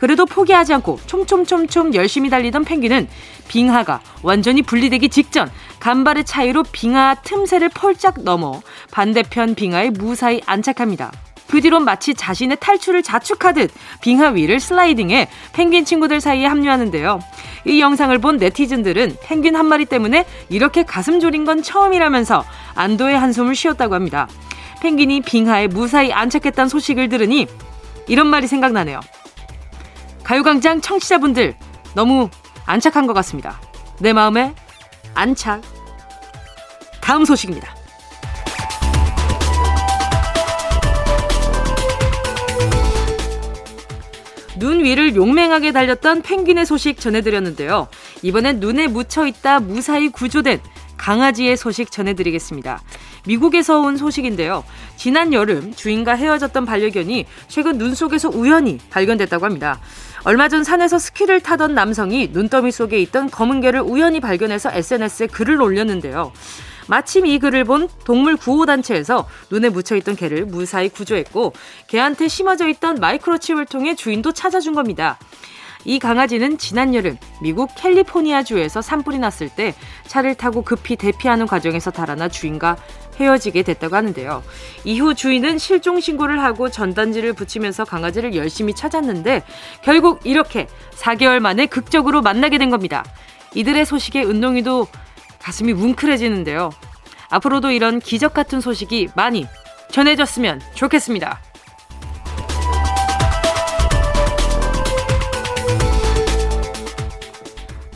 그래도 포기하지 않고 촘촘촘촘 열심히 달리던 펭귄은 빙하가 완전히 분리되기 직전 간발의 차이로 빙하 틈새를 펄짝 넘어 반대편 빙하에 무사히 안착합니다. 그 뒤로 마치 자신의 탈출을 자축하듯 빙하 위를 슬라이딩해 펭귄 친구들 사이에 합류하는데요. 이 영상을 본 네티즌들은 펭귄 한 마리 때문에 이렇게 가슴 졸인 건 처음이라면서 안도의 한숨을 쉬었다고 합니다. 펭귄이 빙하에 무사히 안착했다는 소식을 들으니 이런 말이 생각나네요. 가요광장 청취자분들 너무 안착한 것 같습니다. 내 마음에 안착. 다음 소식입니다. 눈 위를 용맹하게 달렸던 펭귄의 소식 전해드렸는데요. 이번엔 눈에 묻혀 있다 무사히 구조된 강아지의 소식 전해드리겠습니다. 미국에서 온 소식인데요. 지난 여름 주인과 헤어졌던 반려견이 최근 눈 속에서 우연히 발견됐다고 합니다. 얼마 전 산에서 스키를 타던 남성이 눈더미 속에 있던 검은 개를 우연히 발견해서 SNS에 글을 올렸는데요. 마침 이 글을 본 동물 구호 단체에서 눈에 묻혀 있던 개를 무사히 구조했고 개한테 심어져 있던 마이크로칩을 통해 주인도 찾아준 겁니다. 이 강아지는 지난 여름 미국 캘리포니아주에서 산불이 났을 때 차를 타고 급히 대피하는 과정에서 달아나 주인과 헤어지게 됐다고 하는데요. 이후 주인은 실종 신고를 하고 전단지를 붙이면서 강아지를 열심히 찾았는데 결국 이렇게 4개월 만에 극적으로 만나게 된 겁니다. 이들의 소식에 은동이도 가슴이 뭉클해지는데요. 앞으로도 이런 기적 같은 소식이 많이 전해졌으면 좋겠습니다.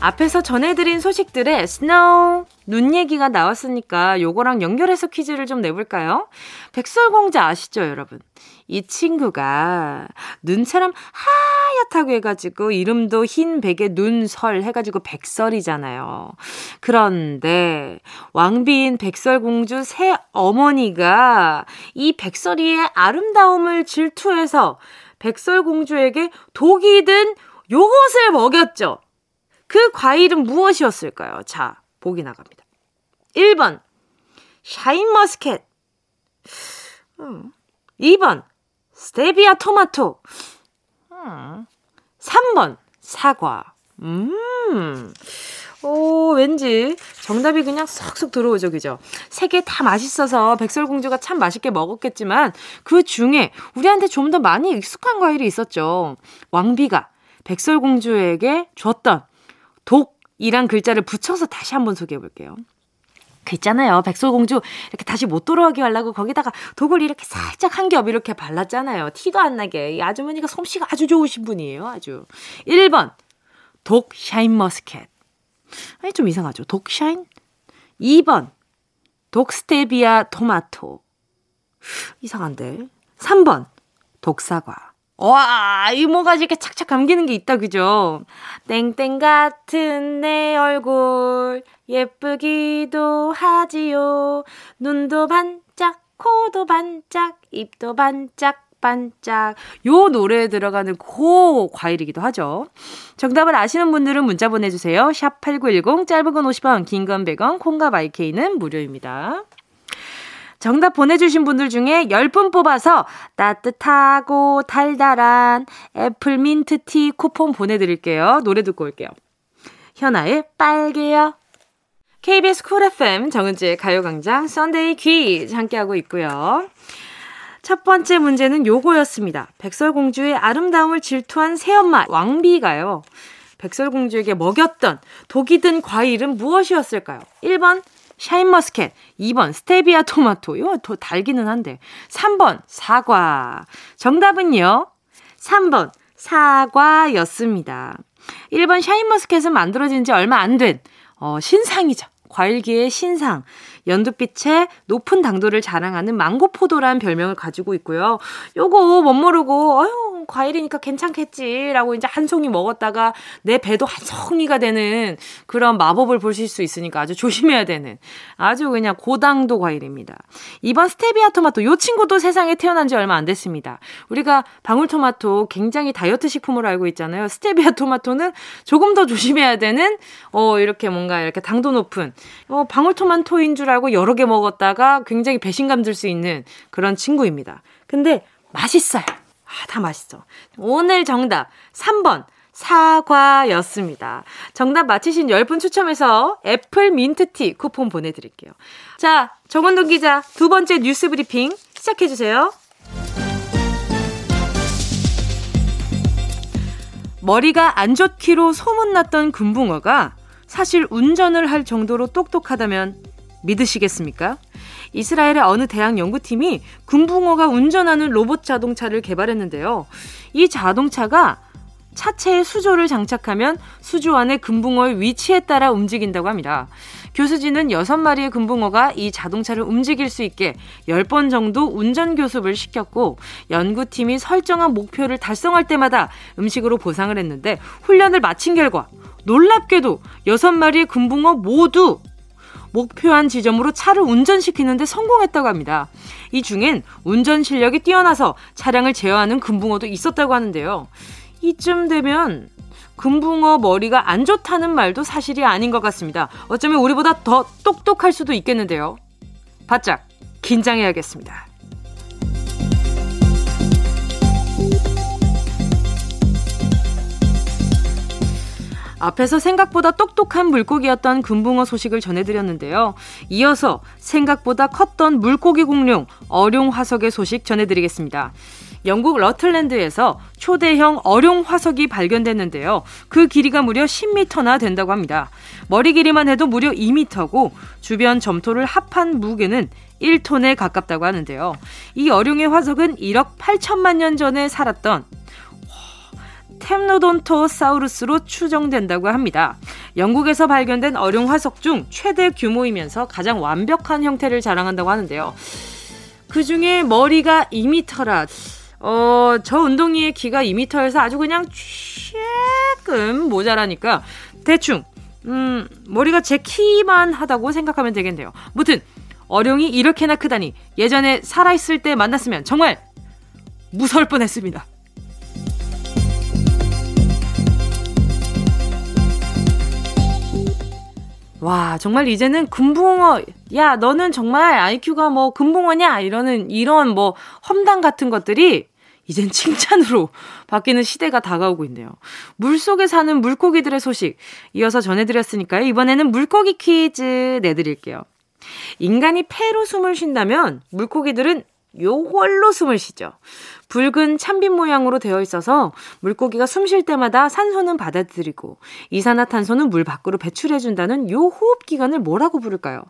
앞에서 전해드린 소식들의 snow, 눈 얘기가 나왔으니까 요거랑 연결해서 퀴즈를 좀 내볼까요? 백설공주 아시죠, 여러분? 이 친구가 눈처럼 하얗다고 해가지고 이름도 흰 백에 눈설 해가지고 백설이잖아요. 그런데 왕비인 백설공주 새 어머니가 이 백설이의 아름다움을 질투해서 백설공주에게 독이 든 요것을 먹였죠. 그 과일은 무엇이었을까요? 자, 보기 나갑니다. 1번, 샤인머스켓. 2번, 스테비아 토마토. 3번, 사과. 음, 오, 왠지 정답이 그냥 쏙쏙 들어오죠, 그죠? 세 개 다 맛있어서 백설공주가 참 맛있게 먹었겠지만 그 중에 우리한테 좀 더 많이 익숙한 과일이 있었죠. 왕비가 백설공주에게 줬던 독이란 글자를 붙여서 다시 한번 소개해 볼게요. 그 있잖아요. 백설공주 이렇게 다시 못 돌아오게 하려고 거기다가 독을 이렇게 살짝 한 겹 이렇게 발랐잖아요. 티도 안 나게. 이 아주머니가 솜씨가 아주 좋으신 분이에요. 아주. 1번. 독 샤인 머스켓. 아니 좀 이상하죠. 독 샤인? 2번. 독 스테비아 토마토. 이상한데. 3번. 독사과. 와, 이모가 이렇게 착착 감기는 게 있다, 그죠? 땡땡 같은 내 얼굴, 예쁘기도 하지요. 눈도 반짝, 코도 반짝, 입도 반짝, 반짝. 요 노래에 들어가는 고 과일이기도 하죠. 정답을 아시는 분들은 문자 보내주세요. 샵 8910, 짧은 건 50원, 긴 건 100원, 콩과 마이케이는 무료입니다. 정답 보내주신 분들 중에 10분 뽑아서 따뜻하고 달달한 애플 민트티 쿠폰 보내드릴게요. 노래 듣고 올게요. 현아의 빨개요. KBS 쿨 FM 정은지의 가요광장 Sunday 퀴즈 함께하고 있고요. 첫 번째 문제는 요거였습니다. 백설공주의 아름다움을 질투한 새엄마 왕비가요. 백설공주에게 먹였던 독이 든 과일은 무엇이었을까요? 1번 샤인머스켓, 2번 스테비아 토마토. 이거 더 달기는 한데. 3번 사과. 정답은요. 3번 사과였습니다. 1번 샤인머스켓은 만들어진 지 얼마 안 된 어, 신상이죠. 과일계의 신상. 연두빛의 높은 당도를 자랑하는 망고포도라는 별명을 가지고 있고요. 요거 뭣 모르고 아유 과일이니까 괜찮겠지라고 이제 한 송이 먹었다가 내 배도 한 송이가 되는 그런 마법을 보실 수 있으니까 아주 조심해야 되는 아주 그냥 고당도 과일입니다. 이번 스테비아 토마토 요 친구도 세상에 태어난 지 얼마 안 됐습니다. 우리가 방울토마토 굉장히 다이어트 식품으로 알고 있잖아요. 스테비아 토마토는 조금 더 조심해야 되는 어 이렇게 뭔가 이렇게 당도 높은 어 방울토마토인 줄 알고 여러 개 먹었다가 굉장히 배신감 들 수 있는 그런 친구입니다. 근데 맛있어요. 아, 다 맛있어. 오늘 정답 3번 사과였습니다. 정답 맞히신 10분 추첨해서 애플 민트티 쿠폰 보내드릴게요. 자, 정원동 기자 두 번째 뉴스 브리핑 시작해주세요. 머리가 안 좋기로 소문났던 금붕어가 사실 운전을 할 정도로 똑똑하다면 믿으시겠습니까? 이스라엘의 어느 대학 연구팀이 금붕어가 운전하는 로봇 자동차를 개발했는데요. 이 자동차가 차체에 수조를 장착하면 수조 안에 금붕어의 위치에 따라 움직인다고 합니다. 교수진은 6마리의 금붕어가 이 자동차를 움직일 수 있게 10번 정도 운전 교습을 시켰고 연구팀이 설정한 목표를 달성할 때마다 음식으로 보상을 했는데 훈련을 마친 결과 놀랍게도 6마리의 금붕어 모두 목표한 지점으로 차를 운전시키는데 성공했다고 합니다. 이 중엔 운전 실력이 뛰어나서 차량을 제어하는 금붕어도 있었다고 하는데요. 이쯤 되면 금붕어 머리가 안 좋다는 말도 사실이 아닌 것 같습니다. 어쩌면 우리보다 더 똑똑할 수도 있겠는데요. 바짝 긴장해야겠습니다. 앞에서 생각보다 똑똑한 물고기였던 금붕어 소식을 전해드렸는데요. 이어서 생각보다 컸던 물고기 공룡 어룡 화석의 소식 전해드리겠습니다. 영국 러틀랜드에서 초대형 어룡 화석이 발견됐는데요. 그 길이가 무려 10m나 된다고 합니다. 머리 길이만 해도 무려 2m고 주변 점토를 합한 무게는 1톤에 가깝다고 하는데요. 이 어룡의 화석은 1억 8천만 년 전에 살았던 템노돈토사우루스로 추정된다고 합니다. 영국에서 발견된 어룡 화석 중 최대 규모이면서 가장 완벽한 형태를 자랑한다고 하는데요. 그 중에 머리가 2미터라, 어, 저 운동이의 키가 2미터여서 아주 그냥 조금 모자라니까 대충, 음, 머리가 제 키만 하다고 생각하면 되겠네요. 무튼, 어룡이 이렇게나 크다니 예전에 살아있을 때 만났으면 정말 무서울 뻔했습니다. 와, 정말 이제는 금붕어, 야, 너는 정말 IQ가 뭐 금붕어냐? 이러는, 이런 뭐 험담 같은 것들이 이젠 칭찬으로 바뀌는 시대가 다가오고 있네요. 물 속에 사는 물고기들의 소식 이어서 전해드렸으니까요. 이번에는 물고기 퀴즈 내드릴게요. 인간이 폐로 숨을 쉰다면 물고기들은 요걸로 숨을 쉬죠. 붉은 참빛 모양으로 되어 있어서 물고기가 숨 쉴 때마다 산소는 받아들이고 이산화탄소는 물 밖으로 배출해준다는 요 호흡 기관을 뭐라고 부를까요?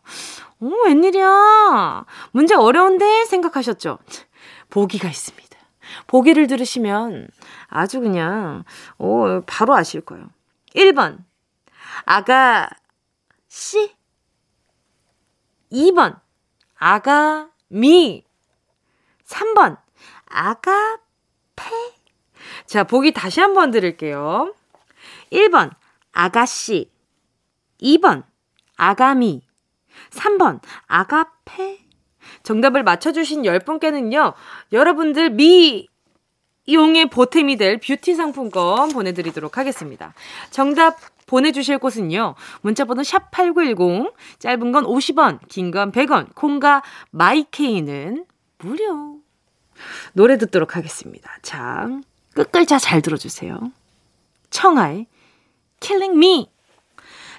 오, 웬일이야. 문제 어려운데 생각하셨죠? 보기가 있습니다. 보기를 들으시면 아주 그냥, 오, 바로 아실 거예요. 1번. 아가, 씨. 2번. 아가, 미. 3번. 아가페. 자, 보기 다시 한번 드릴게요. 1번, 아가씨. 2번, 아가미. 3번, 아가페. 정답을 맞춰주신 10분께는요, 여러분들 미, 이용의 보탬이 될 뷰티 상품권 보내드리도록 하겠습니다. 정답 보내주실 곳은요. 문자번호 샵8910, 짧은 건 50원, 긴 건 100원, 콩과 마이케이는 무료. 노래 듣도록 하겠습니다. 자, 끝글자 잘 들어주세요. 청하의 Killing Me.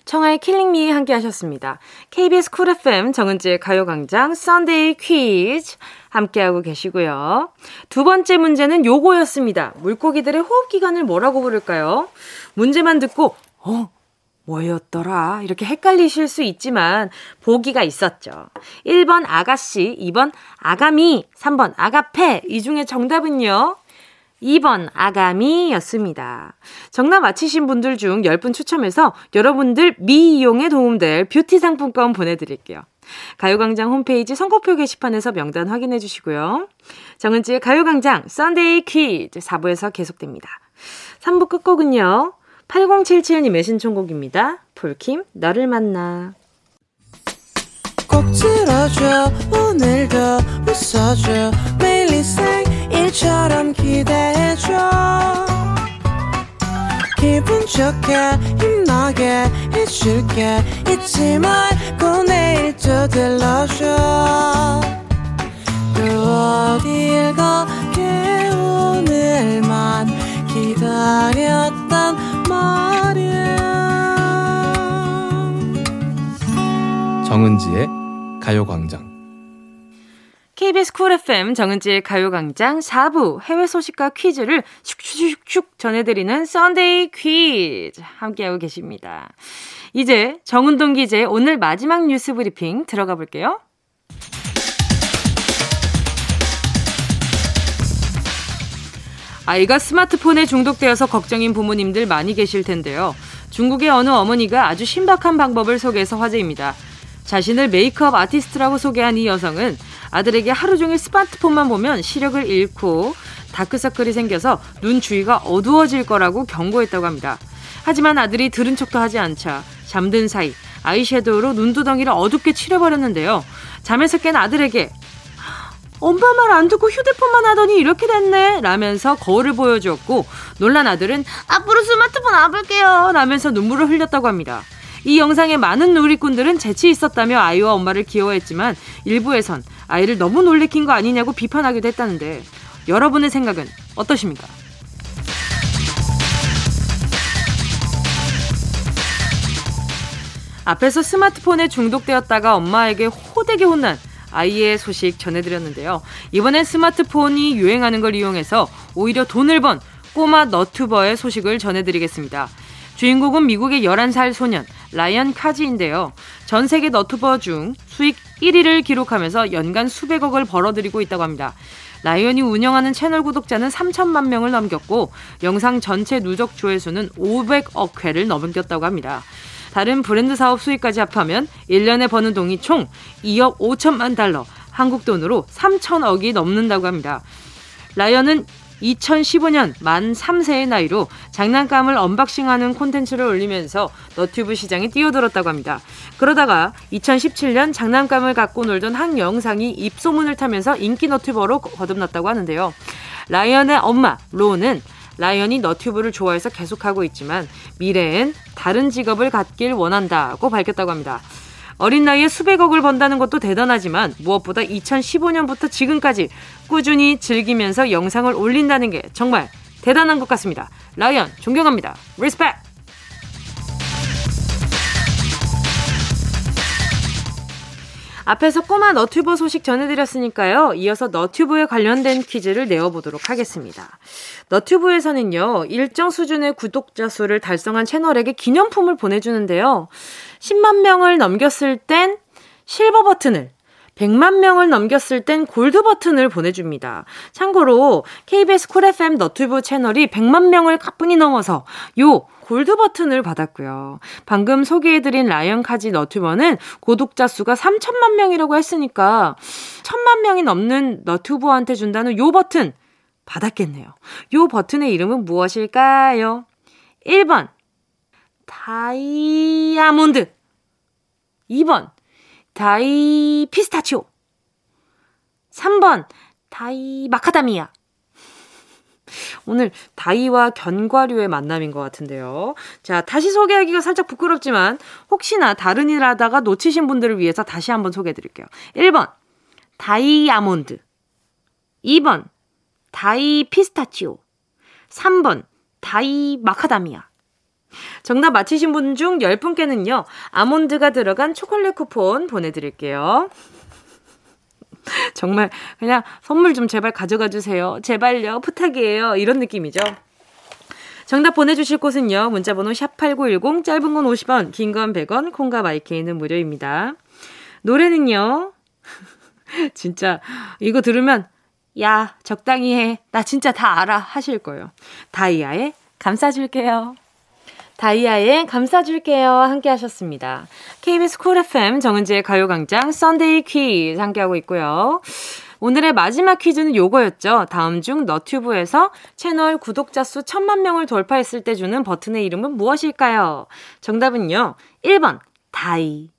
청하의 Killing Me 함께 하셨습니다. KBS 쿨 FM 정은지의 가요광장 Sunday 퀴즈 함께하고 계시고요. 두 번째 문제는 요거였습니다. 물고기들의 호흡기관을 뭐라고 부를까요? 문제만 듣고 어? 뭐였더라? 이렇게 헷갈리실 수 있지만 보기가 있었죠. 1번 아가씨, 2번 아가미, 3번 아가페. 이 중에 정답은요. 2번 아가미였습니다. 정답 맞히신 분들 중 10분 추첨해서 여러분들 미용에 도움될 뷰티 상품권 보내드릴게요. 가요광장 홈페이지 선곡표 게시판에서 명단 확인해 주시고요. 정은지의 가요광장 Sunday 퀴즈 4부에서 계속됩니다. 3부 끝곡은요. 8077님의 신청곡입니다. 폴킴, 너를 만나. 꼭 들어줘, 오늘도 웃어줘, 매일 일처럼 기대해줘. 기분 좋게, 힘나게 해줄게, 잊지 말고 내일 또 들러줘. 또 어딜 가게 오늘만 말이야. 정은지의 가요광장. KBS 쿨 FM 정은지의 가요광장 4부 해외 소식과 퀴즈를 슉슉슉슉 전해드리는 Sunday 퀴즈 함께하고 계십니다. 이제 정은동 기자의 오늘 마지막 뉴스 브리핑 들어가 볼게요. 아이가 스마트폰에 중독되어서 걱정인 부모님들 많이 계실 텐데요. 중국의 어느 어머니가 아주 신박한 방법을 소개해서 화제입니다. 자신을 메이크업 아티스트라고 소개한 이 여성은 아들에게 하루 종일 스마트폰만 보면 시력을 잃고 다크서클이 생겨서 눈 주위가 어두워질 거라고 경고했다고 합니다. 하지만 아들이 들은 척도 하지 않자 잠든 사이 아이섀도우로 눈두덩이를 어둡게 칠해버렸는데요. 잠에서 깬 아들에게 엄마 말 안 듣고 휴대폰만 하더니 이렇게 됐네 라면서 거울을 보여주었고 놀란 아들은 앞으로 스마트폰 안 볼게요 라면서 눈물을 흘렸다고 합니다. 이 영상에 많은 누리꾼들은 재치 있었다며 아이와 엄마를 귀여워했지만 일부에선 아이를 너무 놀래킨 거 아니냐고 비판하기도 했다는데 여러분의 생각은 어떠십니까? 앞에서 스마트폰에 중독되었다가 엄마에게 호되게 혼난 아이의 소식 전해드렸는데요. 이번엔 스마트폰이 유행하는 걸 이용해서 오히려 돈을 번 꼬마 너튜버의 소식을 전해드리겠습니다. 주인공은 미국의 11살 소년 라이언 카지인데요. 전 세계 너튜버 중 수익 1위를 기록하면서 연간 수백억을 벌어들이고 있다고 합니다. 라이언이 운영하는 채널 구독자는 3천만 명을 넘겼고 영상 전체 누적 조회수는 500억 회를 넘겼다고 합니다. 다른 브랜드 사업 수익까지 합하면 1년에 버는 돈이 총 2억 5천만 달러, 한국 돈으로 3천억이 넘는다고 합니다. 라이언은 2015년 만 3세의 나이로 장난감을 unboxing하는 콘텐츠를 올리면서 너튜브 시장에 뛰어들었다고 합니다. 그러다가 2017년 장난감을 갖고 놀던 한 영상이 입소문을 타면서 인기 너튜버로 거듭났다고 하는데요. 라이언의 엄마 로는 라이언이 너튜브를 좋아해서 계속하고 있지만 미래엔 다른 직업을 갖길 원한다고 밝혔다고 합니다. 어린 나이에 수백억을 번다는 것도 대단하지만 무엇보다 2015년부터 지금까지 꾸준히 즐기면서 영상을 올린다는 게 정말 대단한 것 같습니다. 라이언 존경합니다. respect! 앞에서 꼬마 너튜버 소식 전해드렸으니까요. 이어서 너튜브에 관련된 퀴즈를 내어보도록 하겠습니다. 너튜브에서는요, 일정 수준의 구독자 수를 달성한 채널에게 기념품을 보내주는데요. 10만 명을 넘겼을 땐 실버 버튼을, 100만 명을 넘겼을 땐 골드 버튼을 보내줍니다. 참고로 KBS 쿨 FM 너튜브 채널이 100만 명을 가뿐히 넘어서 요 골드 버튼을 받았고요. 방금 소개해드린 라이언 카지 너튜버는 구독자 수가 3천만 명이라고 했으니까 천만 명이 넘는 너튜버한테 준다는 요 버튼 받았겠네요. 요 버튼의 이름은 무엇일까요? 1번 다이아몬드 2번 다이 피스타치오 3번 다이 마카다미아 오늘 다이와 견과류의 만남인 것 같은데요. 자, 다시 소개하기가 살짝 부끄럽지만 혹시나 다른 일 하다가 놓치신 분들을 위해서 다시 한번 소개해 드릴게요. 1번, 다이아몬드. 2번, 다이 피스타치오. 3번, 다이 마카다미아. 정답 맞히신 분 중 10분께는요, 아몬드가 들어간 초콜릿 쿠폰 보내드릴게요. 정말 그냥 선물 좀 제발 가져가 주세요. 제발요. 부탁이에요. 이런 느낌이죠. 정답 보내주실 곳은요. 문자번호 샵8910 짧은 건 50원 긴 건 100원 콩과 my K는 무료입니다. 노래는요. 진짜 이거 들으면 야 적당히 해. 나 진짜 다 알아 하실 거예요. 다이아의 감싸줄게요. 다이아의 감싸줄게요. 함께 하셨습니다. KBS Cool FM 정은지의 가요광장 Sunday 퀴즈 함께하고 있고요. 오늘의 마지막 퀴즈는 요거였죠. 다음 중 너튜브에서 채널 구독자 수 천만 명을 돌파했을 때 주는 버튼의 이름은 무엇일까요? 정답은요. 1번 다이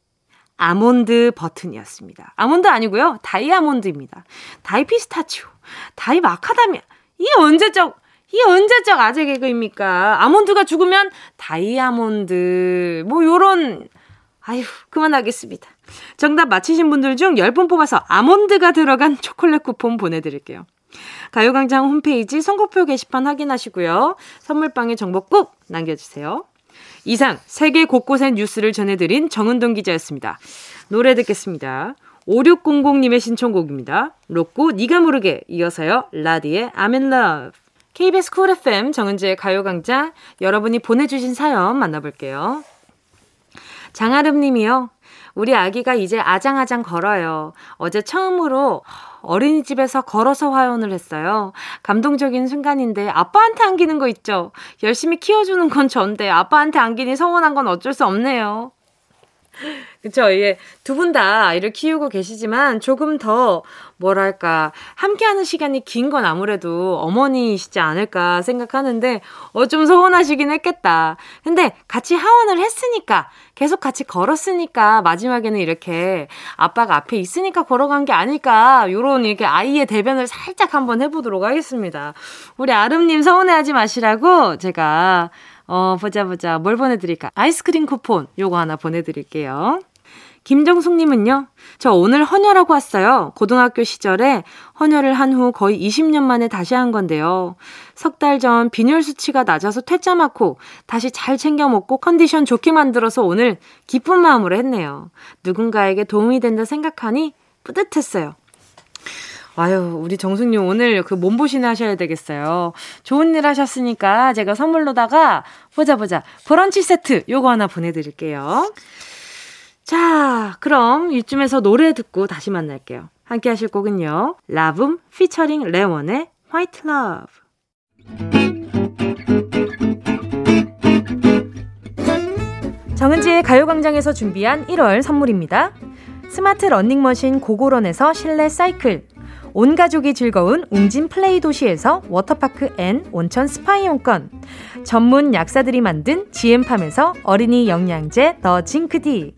아몬드 버튼이었습니다. 아몬드 아니고요. 다이아몬드입니다. 다이 피스타치오, 다이 마카다미아. 이게 언제적 이게 언제적 아재 개그입니까? 아몬드가 죽으면 다이아몬드, 뭐, 요런, 아휴, 그만하겠습니다. 정답 맞히신 분들 중 10분 뽑아서 아몬드가 들어간 초콜릿 쿠폰 보내드릴게요. 가요광장 홈페이지 선곡표 게시판 확인하시고요. 선물방에 정보 꼭 남겨주세요. 이상 세계 곳곳의 뉴스를 전해드린 정은동 기자였습니다. 노래 듣겠습니다. 5600님의 신청곡입니다. 로꼬 니가 모르게 이어서요. 라디의 I'm in love. KBS Cool FM 정은지의 가요광장 여러분이 보내주신 사연 만나볼게요. 장아름 님이요. 우리 아기가 이제 아장아장 걸어요. 어제 처음으로 어린이집에서 걸어서 하원을 했어요. 감동적인 순간인데 아빠한테 안기는 거 있죠. 열심히 키워주는 건 전데 아빠한테 안기니 서운한 건 어쩔 수 없네요. 그쵸. 예. 두 분 다 아이를 키우고 계시지만 조금 더 뭐랄까, 함께하는 시간이 긴 건 아무래도 어머니이시지 않을까 생각하는데, 어, 좀 서운하시긴 했겠다. 근데 같이 하원을 했으니까, 계속 같이 걸었으니까, 마지막에는 이렇게 아빠가 앞에 있으니까 걸어간 게 아닐까, 요런 이렇게 아이의 대변을 살짝 한번 해보도록 하겠습니다. 우리 아름님 서운해하지 마시라고 제가 어, 보자, 보자. 뭘 보내드릴까? 아이스크림 쿠폰 요거 하나 보내드릴게요. 김정숙님은요, 저 오늘 헌혈하고 왔어요. 고등학교 시절에 헌혈을 한 후 거의 20년 만에 다시 한 건데요. 석 달 전 빈혈 수치가 낮아서 퇴짜 맞고 다시 잘 챙겨 먹고 컨디션 좋게 만들어서 오늘 기쁜 마음으로 했네요. 누군가에게 도움이 된다 생각하니 뿌듯했어요. 아유, 우리 정숙님 오늘 그 몸보신 하셔야 되겠어요. 좋은 일 하셨으니까 제가 선물로다가 보자 보자. 브런치 세트 요거 하나 보내드릴게요. 자, 그럼 이쯤에서 노래 듣고 다시 만날게요. 함께 하실 곡은요. 라붐 피처링 레원의 White Love. 정은지의 가요광장에서 준비한 1월 선물입니다. 스마트 러닝머신 고고런에서 실내 사이클. 온 가족이 즐거운 웅진 플레이 도시에서 워터파크 and 온천 스파 이용권. 전문 약사들이 만든 지엠팜에서 어린이 영양제 더 징크디.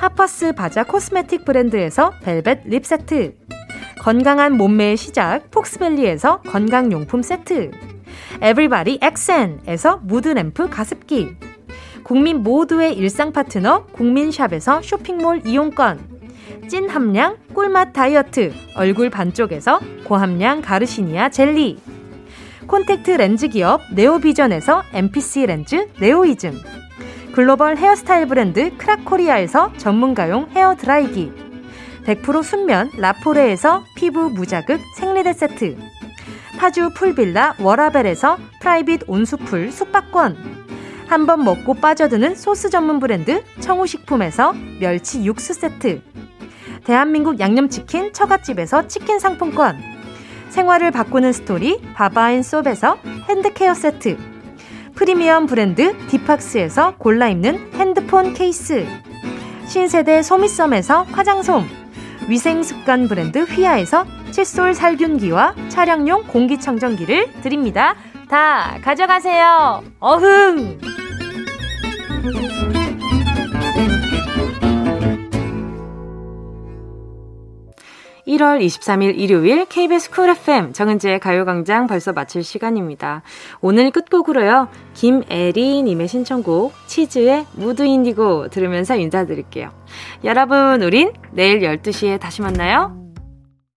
하퍼스 바자 코스메틱 브랜드에서 벨벳 lip 세트. 건강한 몸매의 시작 폭스밸리에서 건강용품 세트. 에브리바디 엑센에서 무드램프 가습기. 국민 모두의 일상 파트너 국민샵에서 쇼핑몰 이용권. 찐 함량 꿀맛 다이어트 얼굴 반쪽에서 고함량 가르시니아 젤리. 콘택트 렌즈 기업 네오비전에서 MPC 렌즈 네오이즘. 글로벌 헤어스타일 브랜드 크라코리아에서 전문가용 헤어 드라이기. 100% 순면 라포레에서 피부 무자극 생리대 세트. 파주 풀빌라 워라벨에서 private 온수풀 숙박권. 한 번 먹고 빠져드는 소스 전문 브랜드 청우식품에서 멸치 육수 세트. 대한민국 양념치킨 처갓집에서 치킨 상품권. 생활을 바꾸는 스토리 바바앤솝에서 hand care 세트 프리미엄 브랜드 디팍스에서 골라 입는 핸드폰 케이스 신세대 소미썸에서 화장솜 위생습관 브랜드 휘하에서 칫솔 살균기와 차량용 공기청정기를 드립니다. 다 가져가세요. 어흥! 1월 23일 일요일 KBS 쿨 FM 정은지의 가요광장 벌써 마칠 시간입니다. 오늘 끝곡으로요. 김애리님의 신청곡 치즈의 무드 인디고 들으면서 인사드릴게요. 여러분 우린 내일 12시에 다시 만나요.